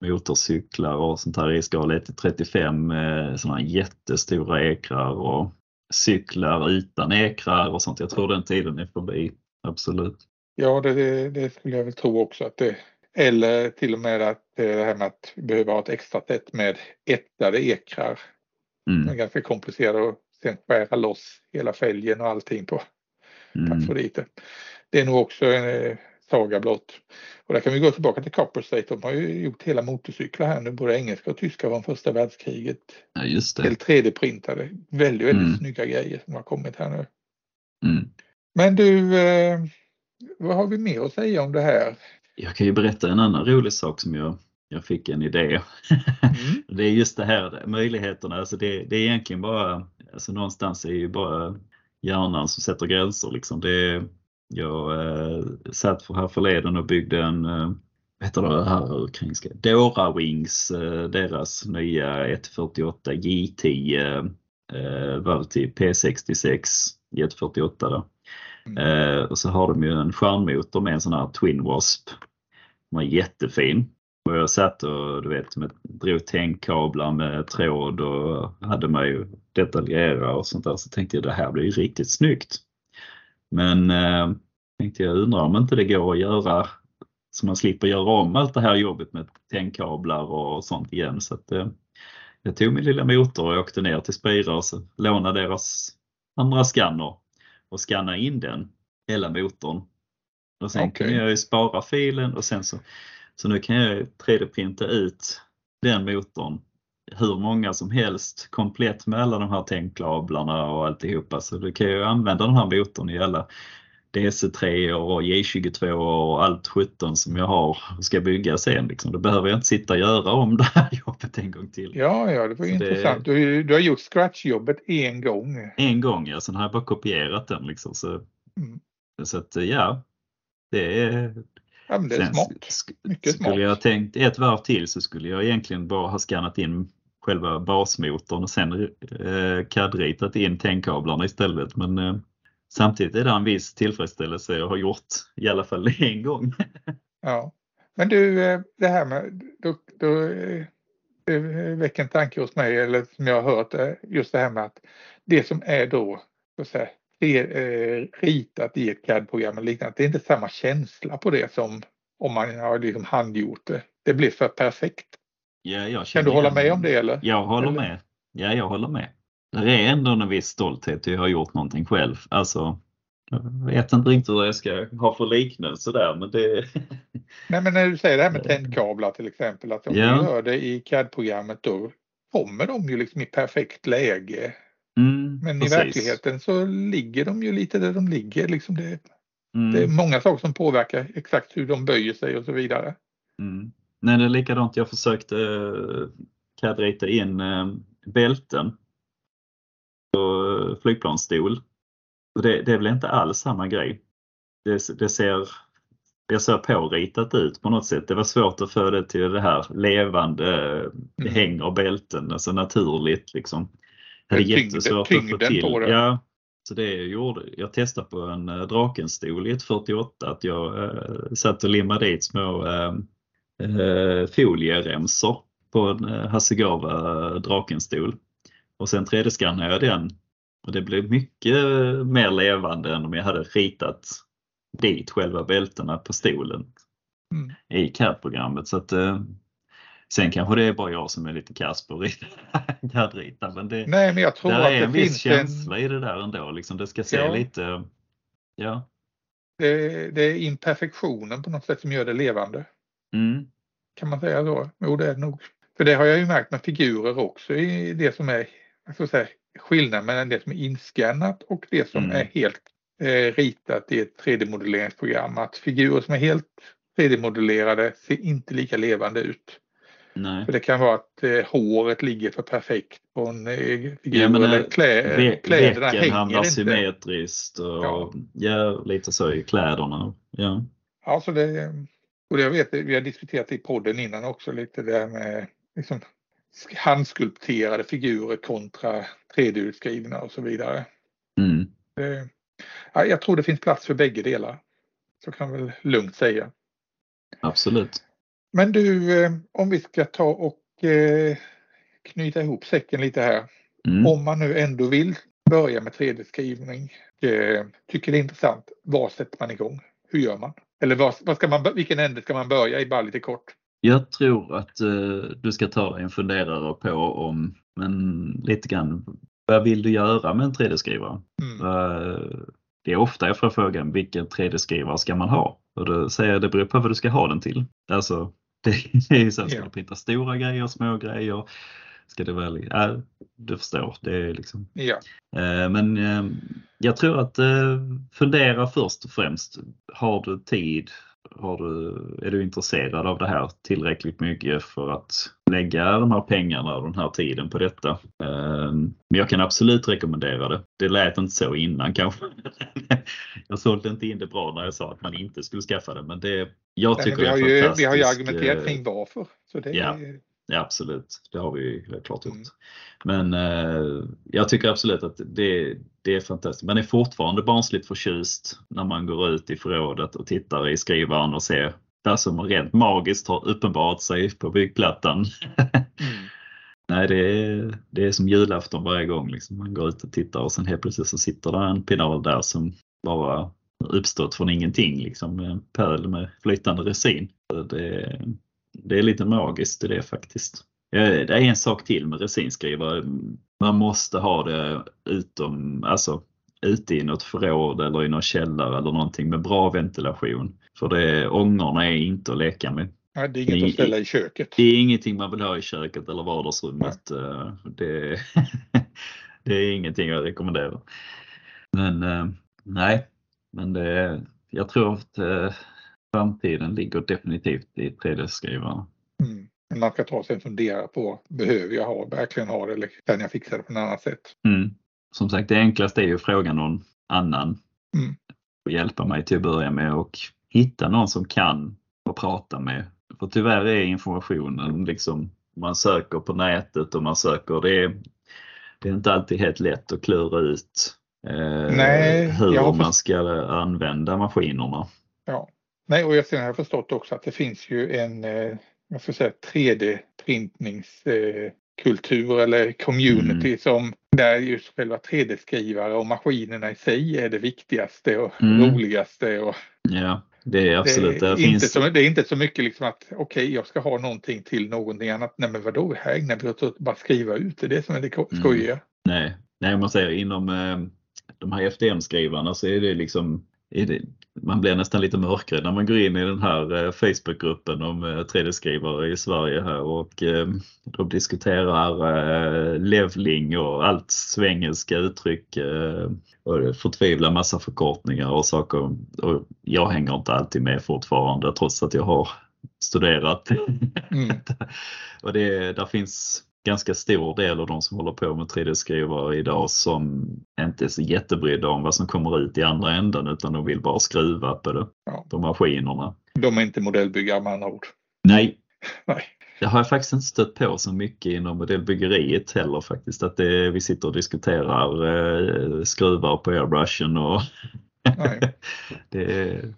D: motorcyklar och sånt här i skala 1 till 35 med sådana jättestora ekrar och cyklar utan ekrar och sånt. Jag tror den tiden är förbi. Absolut.
A: ja, det, det, det skulle jag väl tro också att det eller till och med att eh, det här med att vi behöver ha ett extra sätt med ättade ekrar. Det är
D: Mm.
A: ganska komplicerat och sen skära loss hela fälgen och allting på.
D: Mm.
A: Det är nog också en eh, saga blott. Och där kan vi gå tillbaka till Copper State. De har ju gjort hela motorcyklar här nu, både engelska och tyska från första världskriget.
D: Ja, just det.
A: Helt 3D-printade. Väldigt, väldigt
D: Mm.
A: snygga grejer som har kommit här nu.
D: Mm.
A: Men du, eh, vad har vi mer att säga om det här?
D: Jag kan ju berätta en annan rolig sak som jag, jag fick en idé.
A: Mm. [laughs]
D: Det är just det här möjligheterna. Alltså det, det är egentligen bara, alltså någonstans är ju bara hjärnan som sätter gränser. Liksom. Det, jag eh, satt för här förleden och byggde en, eh, heter det här ukrainska? Dora Wings, eh, deras nya 148 J10 eh, var till P66 J48 då. Eh, och så har de ju en stjärnmotor med en sån här Twin Wasp. Den var jättefin. Och jag satt och du vet, med, drog tändkablar med tråd och hade mig ju detaljera och sånt där. Så tänkte jag det här blir ju riktigt snyggt. Men eh, tänkte jag undrar om inte det går att göra så man slipper göra om allt det här jobbet med tändkablar och sånt igen. Så att, eh, jag tog min lilla motor och åkte ner till Spira och så lånade deras andra skanner och skanna in den, hela motorn. Och sen
A: Okej.
D: kan jag ju spara filen och sen så, så nu kan jag 3D-printa ut den motorn hur många som helst komplett med alla de här tänkkablarna och alltihopa. Så du kan ju använda den här motorn i alla DC3 och J22 och allt 17 som jag har och ska bygga sen. Liksom. Då behöver jag inte sitta och göra om det här [laughs] jobbet en gång till.
A: Ja, ja, det var
D: Så det-
A: intressant. Du, du har gjort scratchjobbet en gång.
D: En gång ja, sen har jag bara kopierat den. Liksom. Så,
A: Mm.
D: så att ja, det är
A: Ja, det är
D: Sen
A: smart. Mycket
D: skulle
A: smart.
D: jag tänkt ett varv till så skulle jag egentligen bara ha skannat in själva basmotorn och sen eh, CAD-ritat in tänkkablarna istället. Men eh, samtidigt är det en viss tillfredsställelse jag har gjort i alla fall [laughs] en gång.
A: Ja. Men du, eh, det här med, då, då, eh, det väcker en tanke hos mig, eller som jag har hört, eh, just det här med att det som är då, så att säga, det eh, ritat i ett CAD-program eller liknande, det är inte samma känsla på det som om man har liksom handgjort det. Det blir för perfekt.
D: Ja, jag
A: Kan du hålla med om det eller?
D: Jag håller
A: Eller?
D: med. Ja, jag håller med. Det är ändå en viss stolthet i att ha gjort någonting själv. Alltså, jag vet inte riktigt vad jag ska ha för liknelse där, men det... [laughs]
A: Nej men när du säger det här med
D: Eh.
A: tändkablar till exempel, att om du gör det i CAD-programmet då kommer de ju liksom i perfekt läge.
D: Mm,
A: Men
D: precis.
A: i verkligheten så ligger de ju lite där de ligger. Liksom det,
D: Mm.
A: det är många saker som påverkar exakt hur de böjer sig och så vidare.
D: Mm. Nej, det är likadant. Jag försökte uh, CAD-rita in eh, bälten på uh, flygplansstol. Och det, det är väl inte alls samma grej. Det, det ser det ser påritat ut på något sätt. Det var svårt att få det till det här levande, eh,
A: Mm.
D: hänger bälten, alltså naturligt liksom. Det
A: Tyngden-
D: jättesvårt att få till.
A: på det.
D: Ja, så det jag gjorde, jag testade på en eh, Drakenstol i ett 48 att jag eh, satt och limmade dit små eh, eh, folieremsor på en eh, Hasegawa Drakenstol. Och sen 3D-skannade jag den och det blev mycket mer levande än om jag hade ritat dit själva bältena på stolen
A: Mm.
D: i CAD-programmet. Så att, eh, sen kanske det är bara jag som är lite kass på att rita- [laughs] CAD-rita. Men det,
A: Nej men jag tror
D: där
A: att
D: är
A: det
D: en viss
A: finns en,
D: känsla i det där ändå. Liksom det ska se
A: Ja.
D: lite, ja.
A: det, det är imperfektionen på något sätt som gör det levande.
D: Mm,
A: Kan man säga så? Jo det är det nog. För det har jag ju märkt med figurer också i det som är ska säga, skillnaden mellan det som är inskannat och det som
D: Mm.
A: är helt eh, ritat i ett 3D-modelleringsprogram. Att figurer som är helt 3D-modellerade ser inte lika levande ut.
D: nej.
A: För det kan vara att eh, håret ligger för perfekt på en eh, figur
D: Ja, men,
A: eller klä,
D: Ve-
A: kläderna
D: hamnar
A: hänger inte.
D: symmetriskt och
A: Ja.
D: ja. lite så i kläderna. Ja.
A: Ja, så det, och jag vet, vi har diskuterat i podden innan också lite det här med liksom, handskulpterade figurer kontra 3D-utskrivna och så vidare.
D: Mm.
A: Det, ja, jag tror det finns plats för bägge delar. Så kan jag väl lugnt säga.
D: Absolut.
A: Men du, eh, om vi ska ta och eh, knyta ihop säcken lite här.
D: Mm.
A: Om man nu ändå vill börja med 3D-skrivning, eh, tycker det är intressant, var sätter man igång? Hur gör man? Eller vad, vad ska man, vilken ände ska man börja i bara lite kort?
D: Jag tror att eh, du ska ta dig en funderare på om, men lite grann, vad vill du göra med en 3D-skrivare?
A: Mm.
D: Vad- det är ofta jag får frågan vilken 3D-skrivare ska man ha? Och då säger jag det beror på vad du ska ha den till. Alltså, [laughs] det är ju så här, ska du printa stora grejer, små grejer? Ska det vara, ja, du förstår, det är liksom
A: Ja,
D: Eh, Men eh, jag tror att eh, fundera först och främst. Har du tid? Har du, är du intresserad av det här tillräckligt mycket för att lägga de här pengarna och den här tiden på detta? Eh, Men jag kan absolut rekommendera det. Det lät inte så innan kanske. [laughs] Jag sålde inte in det bra när jag sa att man inte skulle skaffa det. Men det, jag
A: Nej,
D: tycker
A: men vi, har
D: det är
A: ju,
D: fantastiskt.
A: vi har ju argumenterat
D: eh,
A: kring varför. Så det
D: ja.
A: är,
D: Ja, absolut. Det har vi ju helt klart gjort.
A: Mm.
D: Men eh, jag tycker absolut att det, det är fantastiskt. Man är fortfarande barnsligt förtjust när man går ut i förrådet och tittar i skrivaren och ser det som rent magiskt har uppenbarat sig på byggplattan.
A: mm. [laughs]
D: Nej, det är, det är som julafton varje gång. Liksom. Man går ut och tittar och sen helt plötsligt så sitter det en pinal där som bara uppstått från ingenting. Liksom, en pöl med flytande resin. Det, det är lite magiskt i det faktiskt. Det är en sak till med resinskrivare. Man måste ha det utom, alltså ute i något förråd eller i någon källare eller någonting med bra ventilation. För det, ångorna är inte att leka med.
A: Nej, det är inget
D: Ni-
A: att ställa i köket.
D: Det är ingenting man vill ha i köket eller vardagsrummet. Eh, Det, [laughs] det är ingenting jag rekommenderar. Men eh, nej, men det, jag tror att eh, framtiden ligger definitivt i 3D-skrivarna.
A: Men Man ska ta sig en fundera på, behöver jag ha, verkligen ha det eller kan jag fixa det på något annat sätt?
D: Mm. Som sagt, det enklaste är ju att fråga någon annan
A: Mm.
D: och hjälpa mig till att börja med och hitta någon som kan och prata med. För tyvärr är informationen liksom, man söker på nätet och man söker, det är, det är inte alltid helt lätt att klura ut eh,
A: Nej,
D: hur man ska använda maskinerna.
A: Ja. Nej, och jag har förstått också att det finns ju en, eh, jag ska säga 3D-printningskultur eh, kultur eller community
D: Mm.
A: som där just själva 3D-skrivare och maskinerna i sig är det viktigaste och
D: Mm.
A: roligaste. Och
D: Ja, det är absolut.
A: det, är
D: Det
A: inte
D: finns,
A: så, det är inte så mycket liksom att okej, jag ska ha någonting till någonting annat. Nej, men vadå, här ägnar vi oss åt bara skriva ut. Det är det som är det
D: Mm.
A: skojiga.
D: Nej, nej om man säger inom eh, de här FDM-skrivarna så är det liksom det, man blir nästan lite mörkrädd när man går in i den här eh, Facebookgruppen om eh, 3D-skrivare i Sverige här och eh, de diskuterar eh, leveling och allt svengelska uttryck eh, och förtvivlar massa förkortningar och saker. Och jag hänger inte alltid med fortfarande trots att jag har studerat.
A: Mm. [laughs]
D: och det, där finns ganska stor del av de som håller på med 3D-skrivare idag som inte är så jättebrydda om vad som kommer ut i andra änden utan de vill bara skruva på det,
A: Ja.
D: på maskinerna.
A: De är inte modellbyggare med andra ord.
D: Nej, [laughs]
A: Nej.
D: det har jag faktiskt inte stött på så mycket inom modellbyggeriet heller faktiskt. Att det, vi sitter och diskuterar eh, skruvar på airbrushen och [laughs] det, är,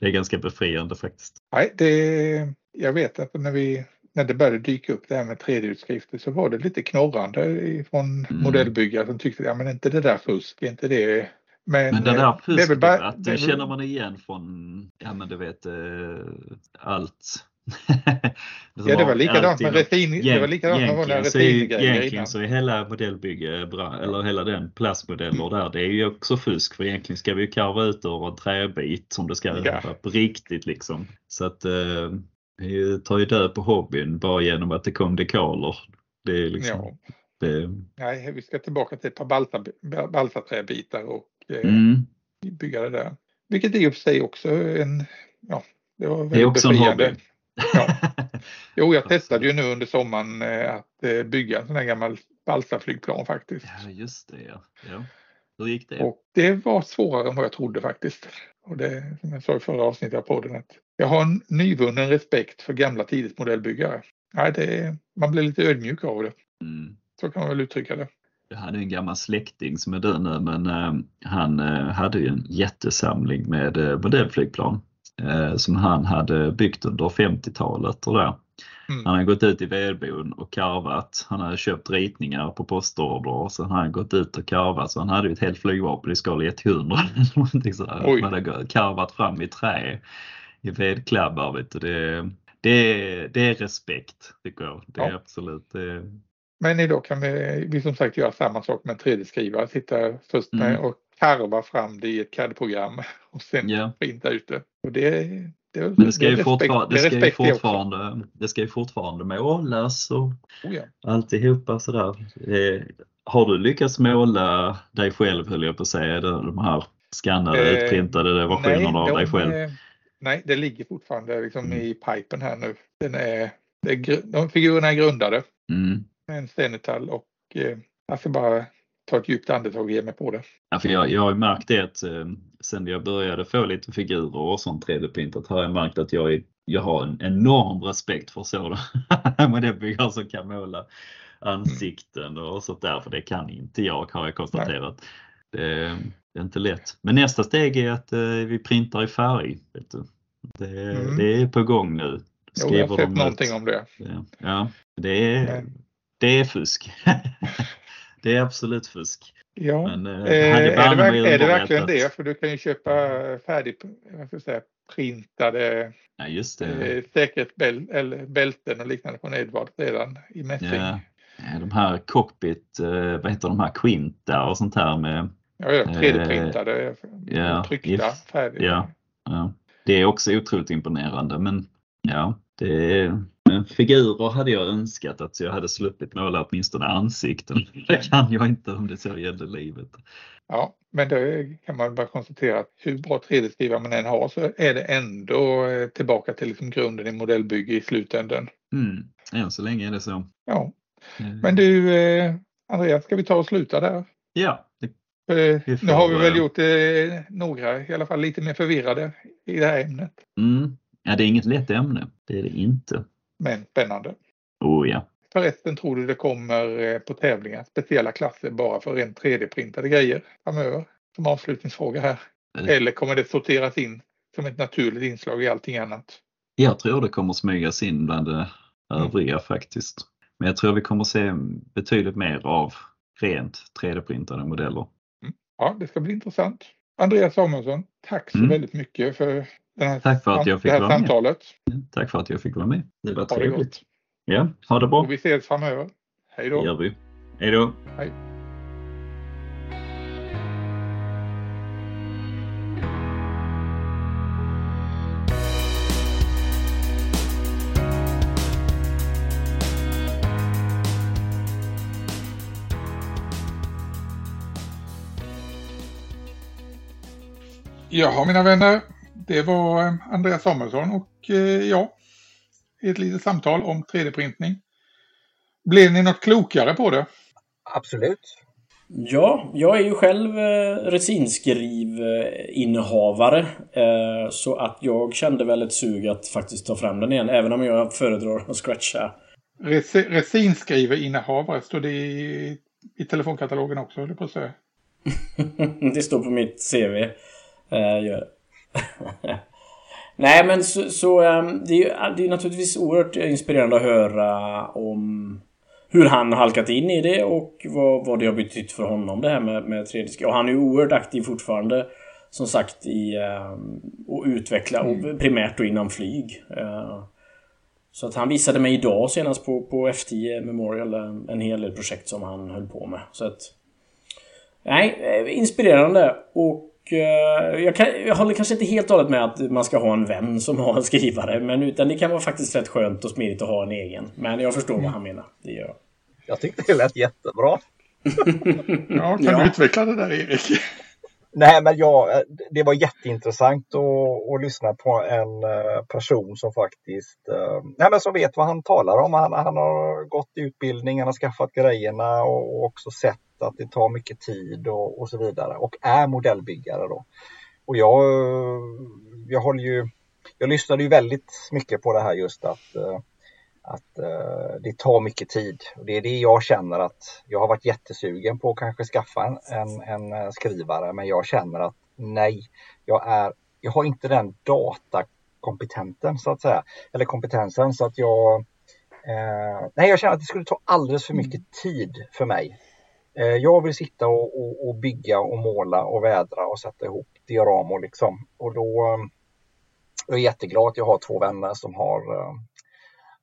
D: det är ganska befriande faktiskt.
A: Nej, det, jag vet att när, vi, när det började dyka upp det här med 3D-utskrifter så var det lite knorrande från
D: Mm.
A: modellbyggare som tyckte ja men inte det där fusk, inte det. Men,
D: Men det
A: eh,
D: där
A: är väl
D: fusket,
A: bara-
D: att
A: det
D: det känner man igen från, ja men du vet, eh, allt. [laughs]
A: Ja, det var likadant med resin. Det var likadant med vanliga
D: Egentligen så är, hela modellbygge, eller hela den plastmodeller där, det är ju också fusk för egentligen ska vi ju karva ut ur en träbit som det ska
A: Ja.
D: vara på riktigt liksom. Så att vi tar ju död på hobbyn bara genom att det kom dekaler. Det är liksom,
A: Ja.
D: det,
A: Nej, vi ska tillbaka till ett par balsa, balsaträbitar och eh,
D: mm,
A: bygga det där. Vilket i och för sig också en, ja, det var väldigt
D: det är också en
A: befriande.
D: hobby.
A: Ja. [laughs] Jo, jag testade ju nu under sommaren eh, att eh, bygga en sån här gammal balsaflygplan faktiskt.
D: Ja, just det ja. ja. Hur gick det?
A: Och det var svårare än vad jag trodde faktiskt. Och det som jag sa i förra avsnittet av podden att jag har en nyvunnen respekt för gamla tiders modellbyggare. Nej, det, man blir lite ödmjuk av det.
D: Mm.
A: Så kan man väl uttrycka det.
D: Jag hade en gammal släkting som är död nu men eh, han eh, hade ju en jättesamling med eh, modellflygplan eh, som han hade byggt under 50-talet och där.
A: Mm.
D: Han hade gått ut i vedboden och karvat. Han hade köpt ritningar på postorder och sen hade han gått ut och karvat så han hade ju ett helt flygvapen i skala 100. Någonting sådär.
A: Oj.
D: Han hade karvat fram i trä i vedklabbar. Vet du. Det, det, det är respekt tycker jag. Det är
A: Ja.
D: absolut. Det,
A: Men idag kan vi, vi som sagt göra samma sak med en 3D-skrivare. Sitta först med
D: Mm.
A: och karva fram det i ett CAD-program [laughs] och sen
D: Ja.
A: printa ut det. Och det, det,
D: Men det ska ju
A: är respekt-
D: fortfarande, det ska ju
A: det
D: fortfarande, det ska ju fortfarande målas och
A: Oh, ja.
D: alltihopa sådär. Eh, har du lyckats måla dig själv höll jag på att säga, de här skannade,
A: Eh,
D: utprintade versionerna av dig själv?
A: Nej, det ligger fortfarande liksom
D: Mm.
A: i pipen här nu. Den är, det är, de figurerna är grundade
D: Mm.
A: en stenetall och eh, jag ska bara ta ett djupt andetag och ge mig på det.
D: Ja, för jag, jag har märkt det att eh, sen jag började få lite figurer och sånt 3D-printat har jag märkt att jag, är, jag har en enorm respekt för sådana modellbyggare som kan måla ansikten och sånt där. För det kan inte jag har jag konstaterat. Det, det är inte lätt. Men nästa steg är att eh, vi printar i färg. Vet du. Det,
A: Mm.
D: det är på gång nu.
A: Jo, jag
D: Skriver
A: har
D: de
A: sett någonting om det.
D: Ja, det, är, det är fusk. [laughs] det är absolut fusk.
A: Ja.
D: Men, eh,
A: Eh, är, det är det verkligen det? För du kan ju köpa färdig, jag säga, printade
D: Ja, just det.
A: eh, säkerhetsbäl eller bälten och liknande från Edvard redan i mässing.
D: Ja, de här cockpit, vad heter de här, Quinta och sånt här med,
A: Ja, ja 3D-printade,
D: ja,
A: tryckta, färdiga.
D: ja. ja. Det är också otroligt imponerande men ja, det är, figurer hade jag önskat att jag hade sluppit måla åtminstone ansikten. [laughs] Det kan jag inte om det så gällde livet.
A: Ja, men det kan man bara konstatera att hur bra 3D-skrivare man än har så är det ändå eh, tillbaka till liksom grunden i modellbygge i slutändan.
D: Mm. Än så länge är det så.
A: Ja,
D: Eh,
A: men du eh, Andreas, ska vi ta och sluta där?
D: Ja, det,
A: Eh, nu har vi väl
D: eh,
A: gjort eh, några, i alla fall lite mer förvirrade i det här ämnet.
D: mm. ja, det är inget lätt ämne. Det är det inte.
A: Men spännande.
D: Oh ja.
A: Förresten tror du det kommer eh, på tävlingar speciella klasser bara för rent 3D-printade grejer framöver? Som avslutningsfråga här.
D: Eh.
A: Eller kommer det sorteras in som ett naturligt inslag i allting annat?
D: Jag tror det kommer smygas in bland det övriga faktiskt. Men jag tror vi kommer se betydligt mer av rent 3D-printade modeller.
A: Ja, det ska bli intressant. Andreas Samuelsson, tack så
D: Mm.
A: väldigt mycket för den här,
D: Tack för att jag fick
A: det här
D: vara med.
A: samtalet.
D: Tack för att jag fick vara med. Det var
A: Ha det
D: trevligt.
A: gott.
D: Ja, ha det bra.
A: Och vi ses framöver. Hej
D: Det
A: då.
D: gör vi. Hej då.
A: Hej. Jaha mina vänner, det var eh, Andreas Samuelsson och eh, jag i ett litet samtal om 3D-printning. Blev ni något klokare på det?
B: Absolut.
C: Ja, jag är ju själv eh, resinskrivinnehavare. Eh, så att jag kände väl ett sug att faktiskt ta fram den igen. Även om jag föredrar att scratcha.
A: Resi- Resinskrivarinnehavare, står det i, i telefonkatalogen också, höll på att säga. [laughs]
C: det står på mitt CV. Eh, gör. [laughs] Nej men så, så ehm, det är ju det är naturligtvis oerhört inspirerande att höra om hur han har halkat in i det och vad, vad det har betytt för honom det här med, med 3D. Och han är ju oerhört aktiv fortfarande som sagt i ehm, och utveckla och primärt då inom flyg. Eh, så att han visade mig idag senast på, på F10 Memorial en, hel del projekt som han höll på med. Så att Nej, eh, inspirerande och jag, kan, jag håller kanske inte helt och hållet med att man ska ha en vän som har en skrivare men utan det kan vara faktiskt rätt skönt och smidigt att ha en egen. Men jag förstår vad han menar. Det gör jag.
B: Jag tyckte det lät jättebra. [laughs]
A: Ja, kan
C: Ja.
A: du utveckla det där Erik? [laughs]
B: Nej, men ja, det var jätteintressant att, att lyssna på en eh, person som faktiskt eh, nej, men som vet vad han talar om. Han, han har gått i utbildning, han har skaffat grejerna och också sett att det tar mycket tid och, och så vidare och är modellbyggare då. Och jag, jag håller ju, jag lyssnade ju väldigt mycket på det här just att eh, att eh, det tar mycket tid. Och det är det jag känner att jag har varit jättesugen på att kanske skaffa en, en, eh, skrivare men jag känner att nej, jag, är, jag har inte den datakompetenten så att säga. Eller kompetensen så att jag eh, Nej, jag känner att det skulle ta alldeles för mycket tid för mig. Eh, jag vill sitta och, och, och bygga och måla och vädra och sätta ihop dioramor liksom. Och då ehm, jag är jätteglad att jag har två vänner som har, ehm,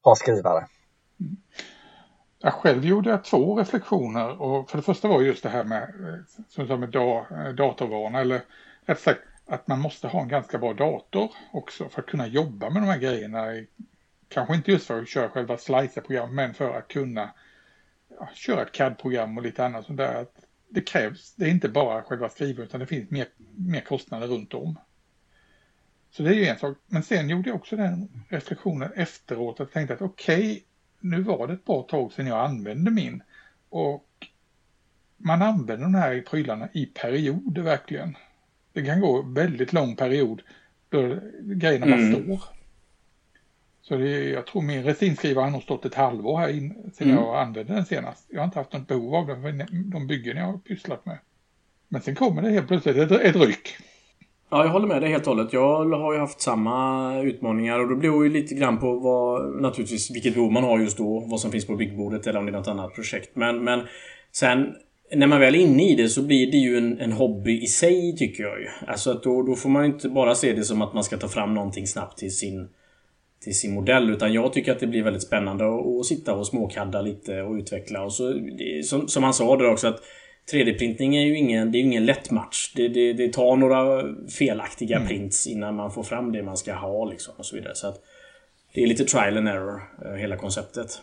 B: har skrivare.
A: jag själv gjorde jag två reflektioner och för det första var just det här med, eh, som med da, eh, datorvana eller rätt sagt att man måste ha en ganska bra dator också för att kunna jobba med de här grejerna. Kanske inte just för att köra själva slicer-program men för att kunna ja, köra ett CAD-program och lite annat sånt där. Det krävs, det är inte bara själva skriva utan det finns mer, mer kostnader runt om. Så det är ju en sak. Men sen gjorde jag också den reflektionen efteråt att jag tänkte att okej, okay, nu var det ett bra tag sedan jag använde min. Och man använder de här prylarna i perioder verkligen. Det kan gå väldigt lång period då grejerna bara mm. står. Så det, jag tror min resinskrivare har nog stått ett halvår här in, sedan mm. jag använde den senast. Jag har inte haft något behov av den för de byggen jag har pysslat med. Men sen kommer det helt plötsligt ett, ett ryck.
C: Ja, jag håller med dig helt och hållet. Jag har ju haft samma utmaningar och det beror ju lite grann på vad, naturligtvis vilket behov man har just då, vad som finns på byggbordet eller om det är något annat projekt. Men, men sen när man väl är inne i det så blir det ju en, en hobby i sig tycker jag ju. Alltså att då, då får man inte bara se det som att man ska ta fram någonting snabbt till sin, till sin modell. Utan jag tycker att det blir väldigt spännande att, att sitta och småkadda lite och utveckla. Och så, det, som, som han sa där också att 3D-printning är ju ingen, det är ingen lätt match. Det, det, det tar några felaktiga mm. prints innan man får fram det man ska ha liksom och så vidare. Så att det är lite trial and error, eh, hela konceptet.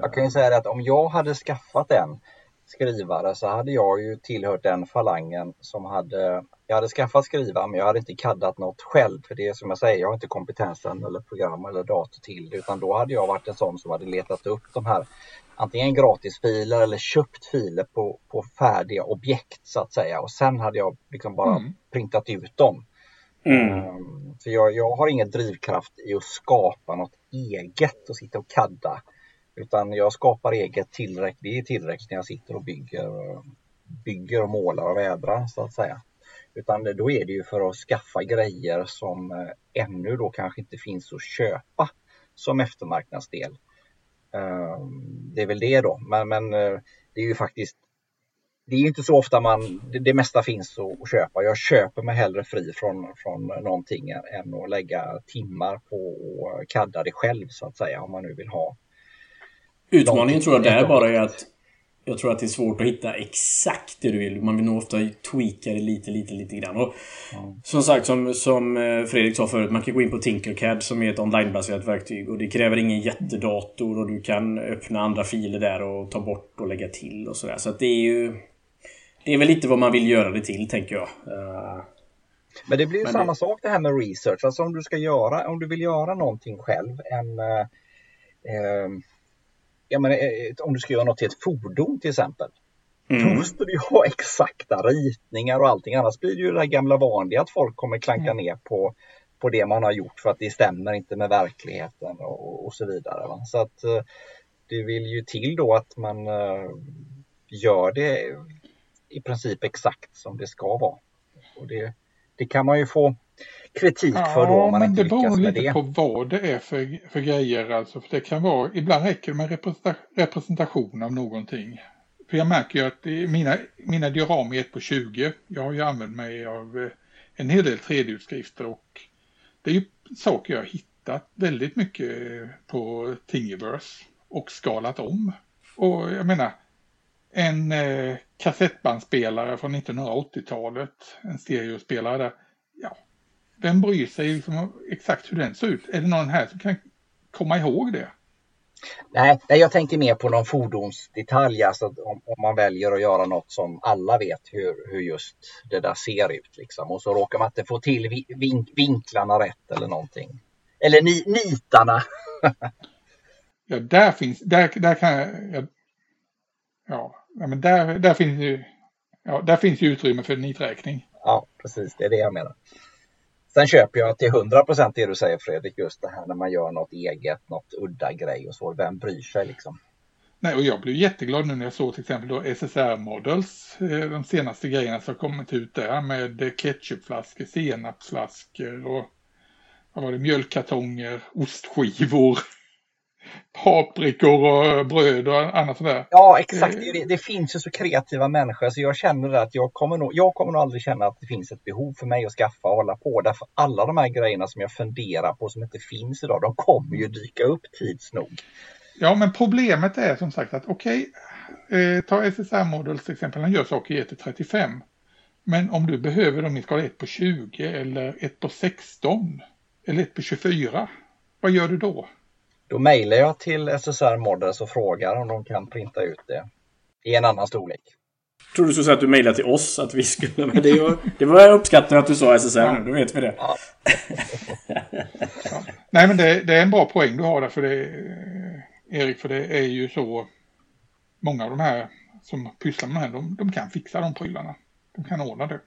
B: Jag kan ju säga att om jag hade skaffat en skrivare så hade jag ju tillhört den falangen som hade jag hade skaffat skrivare men jag hade inte kaddat något själv för det är som jag säger, jag har inte kompetensen eller program eller dator till det utan då hade jag varit en sån som hade letat upp de här antingen gratisfiler eller köpt filer på, på färdiga objekt så att säga och sen hade jag liksom bara mm. printat ut dem. Mm. Um, för jag, jag har ingen drivkraft i att skapa något eget och sitta och kadda. Utan jag skapar eget tillräckligt, det är tillräckligt när jag sitter och bygger, bygger och målar och vädrar så att säga. Utan då är det ju för att skaffa grejer som eh, ännu då kanske inte finns att köpa som eftermarknadsdel. Ehm, det är väl det då, men, men eh, det är ju faktiskt det är inte så ofta man, det, det mesta finns att, att, köpa. Jag köper mig hellre fri från, från någonting än att lägga timmar på att kadda det själv så att säga om man nu vill ha.
C: Utmaningen tror jag där bara är att jag tror att det är svårt att hitta exakt det du vill. Man vill nog ofta tweaka det lite, lite, lite grann. Och mm. Som sagt, som, som eh, Fredrik sa förut, man kan gå in på Tinkercad som är ett onlinebaserat verktyg. Och det kräver ingen jättedator och du kan öppna andra filer där och ta bort och lägga till och sådär. Så att det är ju... Det är väl lite vad man vill göra det till, tänker jag. Uh,
B: men det blir ju samma det... sak det här med research. Alltså om du ska göra, om du vill göra någonting själv, en... Uh, uh, jag menar, eh, om du ska göra något till ett fordon till exempel. Mm. Då måste du ha [laughs] exakta ritningar och allting. Annars blir det ju det gamla vanliga att folk kommer klanka mm. ner på, på det man har gjort för att det stämmer inte med verkligheten och, och så vidare. Va? Så att eh, det vill ju till då att man gör det i princip exakt som det ska vara. Och det, det kan man ju få kritik för då om man inte lyckas med det.
A: men det beror lite på vad det är för, för grejer alltså. För det kan vara, ibland räcker det med representation av någonting. För jag märker ju att mina, mina diorami 1 på 20, jag har ju använt mig av eh, en hel del 3D-utskrifter och det är ju saker jag har hittat väldigt mycket på Thingiverse och skalat om. Och jag menar, en eh, kassettbandspelare från 1980-talet, en stereospelare där, ja, vem bryr sig liksom exakt hur den ser ut? Är det någon här som kan komma ihåg det?
B: Nej, jag tänker mer på någon fordonsdetalj, alltså om, om, man väljer att göra något som alla vet hur, hur just det där ser ut. Liksom. Och så råkar man inte få till vink, vinklarna rätt eller någonting. Eller ni, nitarna. [laughs]
A: ja, där finns, där, där kan jag, ja, ja men där, där finns ju, ja, där finns ju utrymme för niträkning.
B: Ja, precis, det är det jag menar. Sen köper jag till 100 procent det du säger Fredrik, just det här när man gör något eget, något udda grej och så. Vem bryr sig liksom?
A: Nej, och jag blev jätteglad nu när jag såg till exempel då SSR Models, eh, de senaste grejerna som kommit ut där med ketchupflaskor, senapsflaskor och vad var det, mjölkkartonger, ostskivor paprikor och bröd och annat sådär.
B: Ja, exakt. Det, det, finns ju så kreativa människor så jag känner att jag kommer, nog, jag kommer nog aldrig känna att det finns ett behov för mig att skaffa och hålla på. Därför alla de här grejerna som jag funderar på som inte finns idag, de kommer ju dyka upp tids nog.
A: Ja, men problemet är som sagt att okej, okay, eh, ta SSR Models till exempel, han gör saker i 1 35. Men om du behöver dem i skala 1 på 20 eller 1 på 16 eller 1 på 24, vad gör du då?
B: Då mejlar jag till SSR Models och frågar om de kan printa ut det i en annan storlek.
C: Jag trodde du skulle säga att du mejlade till oss att vi skulle... [laughs] Men det var, det var jag uppskattar att du sa SSR ja. nu, då vet vi det. Ja.
A: ja. [laughs] Nej men det, det, är en bra poäng du har där för det, Erik, för det är ju så många av de här som pysslar med det här, de, de kan fixa de prylarna. De kan ordna det.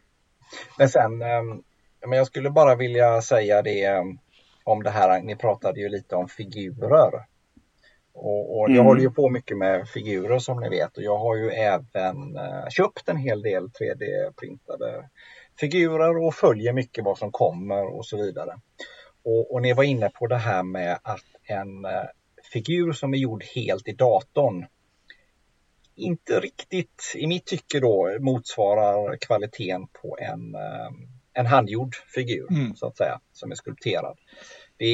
B: Men sen, ehm, men jag skulle bara vilja säga det ehm, om det här, ni pratade ju lite om figurer. Och, och jag mm. håller ju på mycket med figurer som ni vet och jag har ju även uh, köpt en hel del 3D-printade figurer och följer mycket vad som kommer och så vidare. Och, och ni var inne på det här med att en uh, figur som är gjord helt i datorn inte riktigt, i mitt tycke då, motsvarar kvaliteten på en, uh, en handgjord figur mm. så att säga, som är skulpterad. Det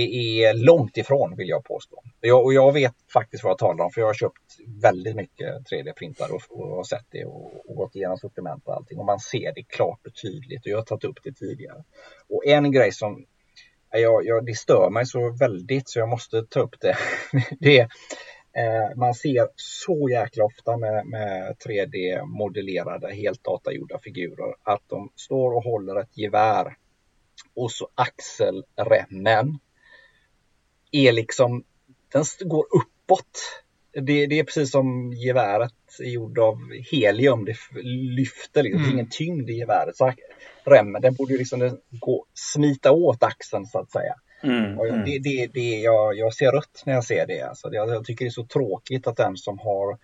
B: är långt ifrån vill jag påstå. Jag, och jag vet faktiskt vad jag talar om för jag har köpt väldigt mycket 3D-printar och, och, och, sett det och, och, gått igenom sortiment och allting och man ser det klart och tydligt och jag har tagit upp det tidigare. Och en grej som jag, jag, det stör mig så väldigt så jag måste ta upp det. [laughs] det är, man ser så jäkla ofta med, med 3D-modellerade, helt datagjorda figurer att de står och håller ett gevär och så axelremmen är liksom, den går uppåt. Det, det är precis som geväret är gjord av helium, det lyfter liksom, mm. det är mm. ingen tyngd i geväret. Så remmen, den borde liksom gå, smita åt axeln så att säga. Mm, och mm. det, det, det, jag, jag ser rött när jag ser det. Alltså, det, jag tycker det är så tråkigt att den som har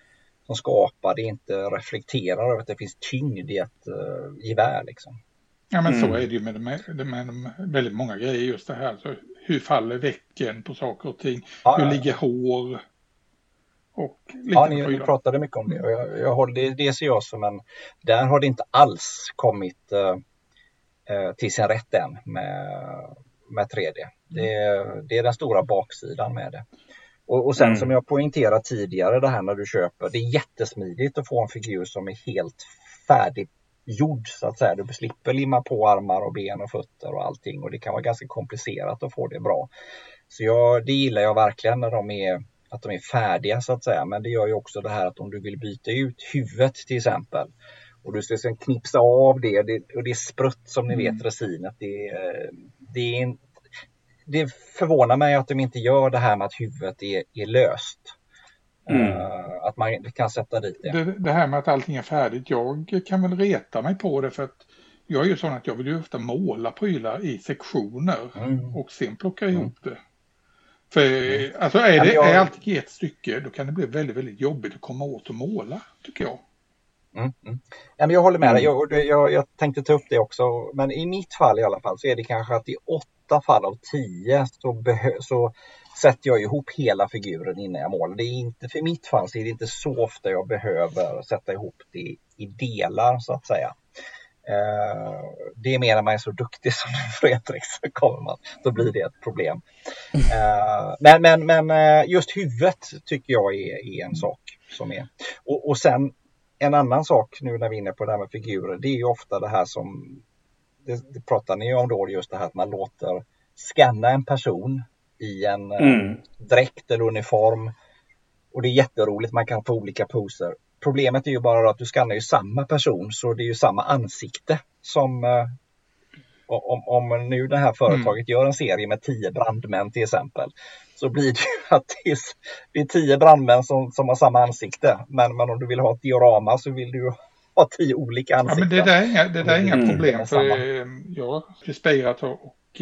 B: som skapar det inte reflekterar över att det finns tyngd i ett uh, gevär. Liksom.
A: Ja men mm. så är det ju med, med, med, väldigt många grejer just det här. Alltså, hur faller väcken på saker och ting? Ja, hur ligger hår?
B: Och lite ja, ni, ni, pratade mycket om det och jag, jag håller, det, det ser jag som en, där har det inte alls kommit uh, till sin rätt än med, med 3D. Det, det är den stora baksidan med det. Och, och sen mm. som jag poängterat tidigare det här när du köper, det är jättesmidigt att få en figur som är helt färdig gjord så att säga. Du slipper limma på armar och ben och fötter och allting och det kan vara ganska komplicerat att få det bra. Så jag, det gillar jag verkligen när de är att de är färdiga så att säga. Men det gör ju också det här att om du vill byta ut huvudet till exempel och du ska sen knipsa av det, det och det är sprutt som ni vet mm. resinet. Det, det, är, det förvånar mig att de inte gör det här med att huvudet är, är löst. Mm. Uh, att man kan sätta dit det.
A: det. det. här med att allting är färdigt, jag kan väl reta mig på det för att jag är ju sån att jag vill ju ofta måla prylar i sektioner mm. och sen plocka mm. ihop det. För mm. alltså är, det, jag... är allting i ett stycke då kan det bli väldigt, väldigt jobbigt att komma åt och måla, tycker jag.
B: Mm, mm. Ja, men jag håller med dig, jag, jag, jag, tänkte ta upp det också. Men i mitt fall i alla fall så är det kanske att i åtta fall av tio så, så sätter jag ihop hela figuren innan jag målar. Det är inte, för mitt fall så är det inte så ofta jag behöver sätta ihop det i delar så att säga. Uh, det är mer när man är så duktig som [laughs] Fredrik så kommer man, då blir det ett problem. Uh, men men, men eh, just huvudet tycker jag är, är en sak som är. Och, och sen en annan sak nu när vi är inne på det här med figurer, det är ju ofta det här som, det, det pratar ni om då, just det här att man låter scanna en person i en eh, mm. dräkt eller uniform. Och det är jätteroligt, man kan få olika poser. Problemet är ju bara att du skannar ju samma person så det är ju samma ansikte som eh, om, om nu det här företaget mm. gör en serie med tio brandmän till exempel så blir det ju att det är, det är tio brandmän som, som har samma ansikte. Men, men om du vill ha ett diorama så vill du [laughs] ha tio olika ansikten.
A: Ja, men det där är inga, det där är inga mm. problem för eh, jag har spejrat och, och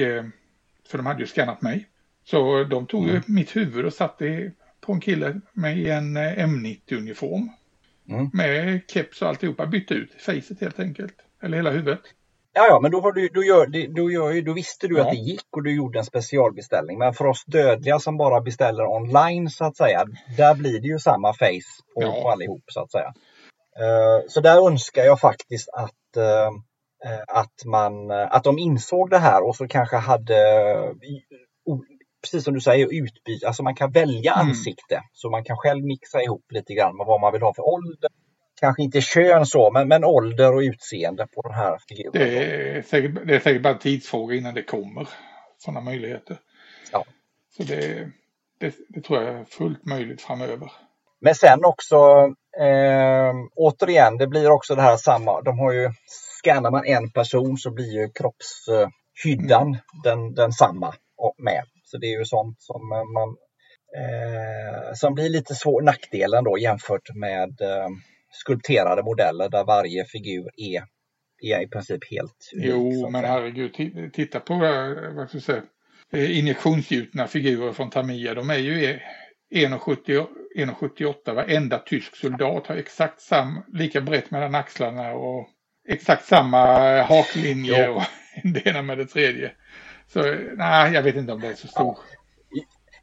A: för de hade ju skannat mig. Så de tog mm. mitt huvud och satte på en kille med en eh, M90-uniform. Mm. Med keps och alltihopa, bytte ut facet helt enkelt. Eller hela huvudet.
B: Ja, ja, men då, har du, då, gör, då, gör, då visste du ja. att det gick och du gjorde en specialbeställning. Men för oss dödliga som bara beställer online så att säga, där blir det ju samma face på, ja. på allihop så att säga. Uh, så där önskar jag faktiskt att, uh, att, man, att de insåg det här och så kanske hade precis som du säger, utbyta, alltså man kan välja
A: Mm.
B: ansikte. Så man kan själv mixa ihop lite grann med vad man vill ha för ålder. Kanske inte kön så, men, men ålder och utseende på den här figuren.
A: Det är, säkert, det är säkert bara tidsfråga innan det kommer sådana möjligheter.
B: Ja.
A: Så det, det, det tror jag är fullt möjligt framöver.
B: Men sen också, eh, återigen, det blir också det här samma. De har ju, scannar man en person så blir ju kroppshyddan den, den samma med. Så det är ju sånt som eh, man eh, som blir lite svår nackdelen då jämfört med eh, skulpterade modeller där varje figur är, är i princip helt unik.
A: Jo, men herregud, ti- titta på eh, vad ska säga, eh, injektionsgjutna figurer från Tamiya. De är ju e- 1,70 1,78. Varenda tysk soldat har exakt samma, lika brett mellan axlarna och exakt samma eh, haklinje
B: Jo.
A: och [laughs] det ena med det tredje. Så nej, jag vet inte om det är så stor.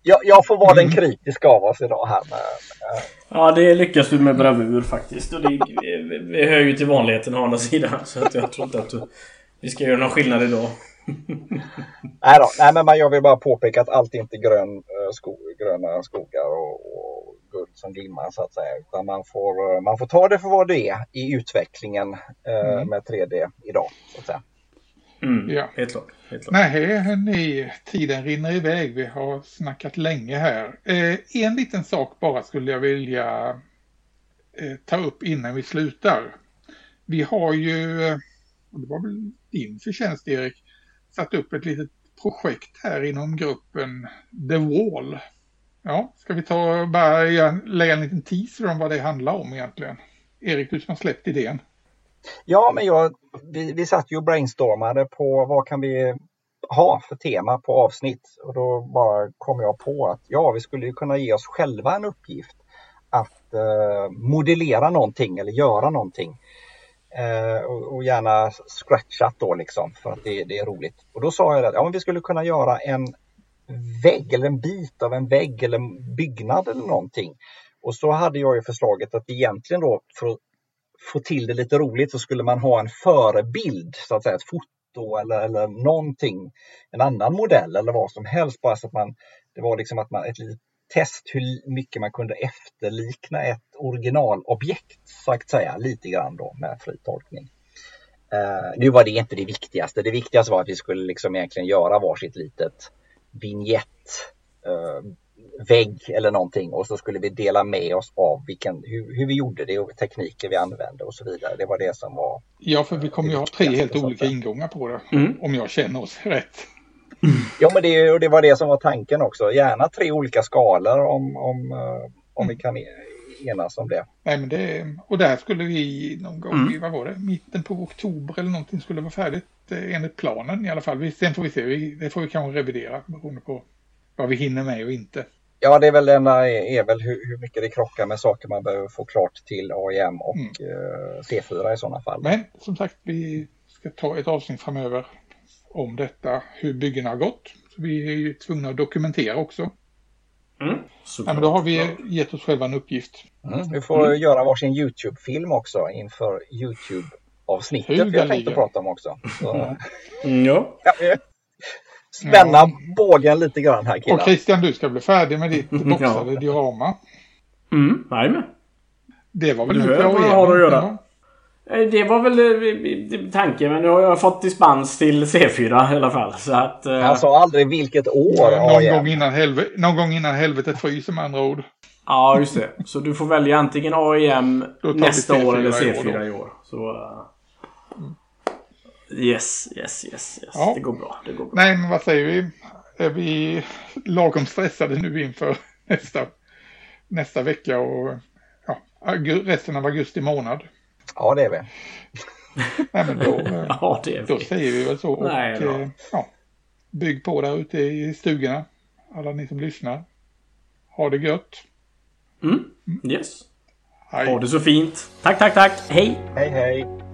B: Jag, jag får vara den
A: Mm.
B: kritiska av oss idag här. Med,
C: Ja, det lyckas du med bravur faktiskt. Och det, vi, vi hör ju till vanligheten å andra sidan. Så att jag tror inte att du, vi ska göra någon skillnad idag.
B: Nej, då, nej, men man- jag vill bara påpeka att allt är inte grön, eh, sko, gröna skogar och, och guld som glimmar så att säga. Utan man får, eh, man får ta det för vad det är i utvecklingen eh,
A: Mm.
B: med 3D idag. Så att säga.
C: Mm,
A: Ja.
C: Helt klart.
A: Nej, hörni, tiden rinner iväg. Vi har snackat länge här. Eh, en liten sak bara skulle jag vilja eh, ta upp innan vi slutar. Vi har ju, och det var väl din förtjänst Erik, satt upp ett litet projekt här inom gruppen The Wall. Ja, ska vi ta och bara lägga en liten teaser om vad det handlar om egentligen? Erik, du som har släppt idén.
B: Ja, men jag, vi, vi satt ju och brainstormade på vad kan vi ha för tema på avsnitt. Och då bara kom jag på att ja, vi skulle ju kunna ge oss själva en uppgift att eh, modellera någonting eller göra någonting. Eh, och, och gärna scratchat då liksom för att det, det är roligt. Och då sa jag att ja, men vi skulle kunna göra en vägg eller en bit av en vägg eller en byggnad eller någonting. Och så hade jag ju förslaget att egentligen då för att få till det lite roligt så skulle man ha en förebild, så att säga ett foto eller, eller någonting, en annan modell eller vad som helst. Bara så att man, det var liksom att man, ett litet test hur mycket man kunde efterlikna ett originalobjekt, så att säga, lite grann då med fri tolkning. Eh, nu var det inte det viktigaste. Det viktigaste var att vi skulle liksom egentligen göra varsitt litet vignett uh, vägg eller någonting och så skulle vi dela med oss av vilken, hur, hur vi gjorde det och tekniker vi använde och så vidare. Det var det som var
A: Ja, för vi kommer ju ha tre helt olika
B: säga.
A: ingångar på det.
C: Mm.
A: Om jag känner oss rätt.
B: Ja, men det, och det var det som var tanken också. Gärna tre olika skalor om, om, eh, om vi kan enas om det.
A: Nej, men det, och där skulle vi någon gång
C: Mm.
A: i, vad var det, mitten på oktober eller någonting skulle vara färdigt eh, enligt planen i alla fall. Sen får vi se, vi, det får vi kanske revidera beroende på vad vi hinner med och inte.
B: Ja, det är väl, ena är väl hur, hur mycket det krockar med saker man behöver få klart till AIM och
A: Mm.
B: eh, C4 i sådana fall.
A: Men som sagt, vi ska ta ett avsnitt framöver om detta, hur byggena har gått. Så vi är ju tvungna att dokumentera också.
C: Mm.
A: Ja, men då har vi gett oss själva en uppgift.
B: Mm. Vi får göra varsin YouTube-film också inför YouTube-avsnittet vi har tänkt
A: Hugaliga.
B: att prata om också. Så,
C: Mm, ja.
B: ja, spänna
A: Ja.
B: bågen lite grann här
A: Och
B: killar.
A: Christian, du ska bli färdig med ditt [laughs]
C: Ja.
A: boxade diorama.
C: Mm, jajamän.
A: Det var väl
C: Du
A: bra
C: vad jag har att göra.
A: Ja.
C: Eh, Det var väl eh, tanken, men nu har jag fått dispens till C4 i alla fall. Så att... eh,
B: Han sa aldrig vilket år
A: Någon,
B: AIM.
A: gång innan helve- någon gång innan helvetet fryser med andra ord.
C: Ja, just det. Så du får välja antingen AIM nästa år
A: C4
C: eller
A: i år
C: C4
A: då.
C: i år. Så... eh, Yes, yes, yes, yes.
A: Ja.
C: Det går bra. Det går bra.
A: Nej, men vad säger vi? Är vi lagom stressade nu inför [laughs] nästa, nästa vecka och ja, resten av augusti månad?
B: Ja, det är vi. [laughs]
A: Nej, men då, [laughs] eh,
C: Ja, det är
A: då
C: vi.
A: säger vi väl så. Och,
C: Nej då.
A: eh, ja, bygg på där ute i stugorna. Alla ni som lyssnar. Ha det gött.
C: Mm. Yes.
A: Hej.
C: Ha det så fint. Tack, tack, tack. Hej!
B: Hej, hej.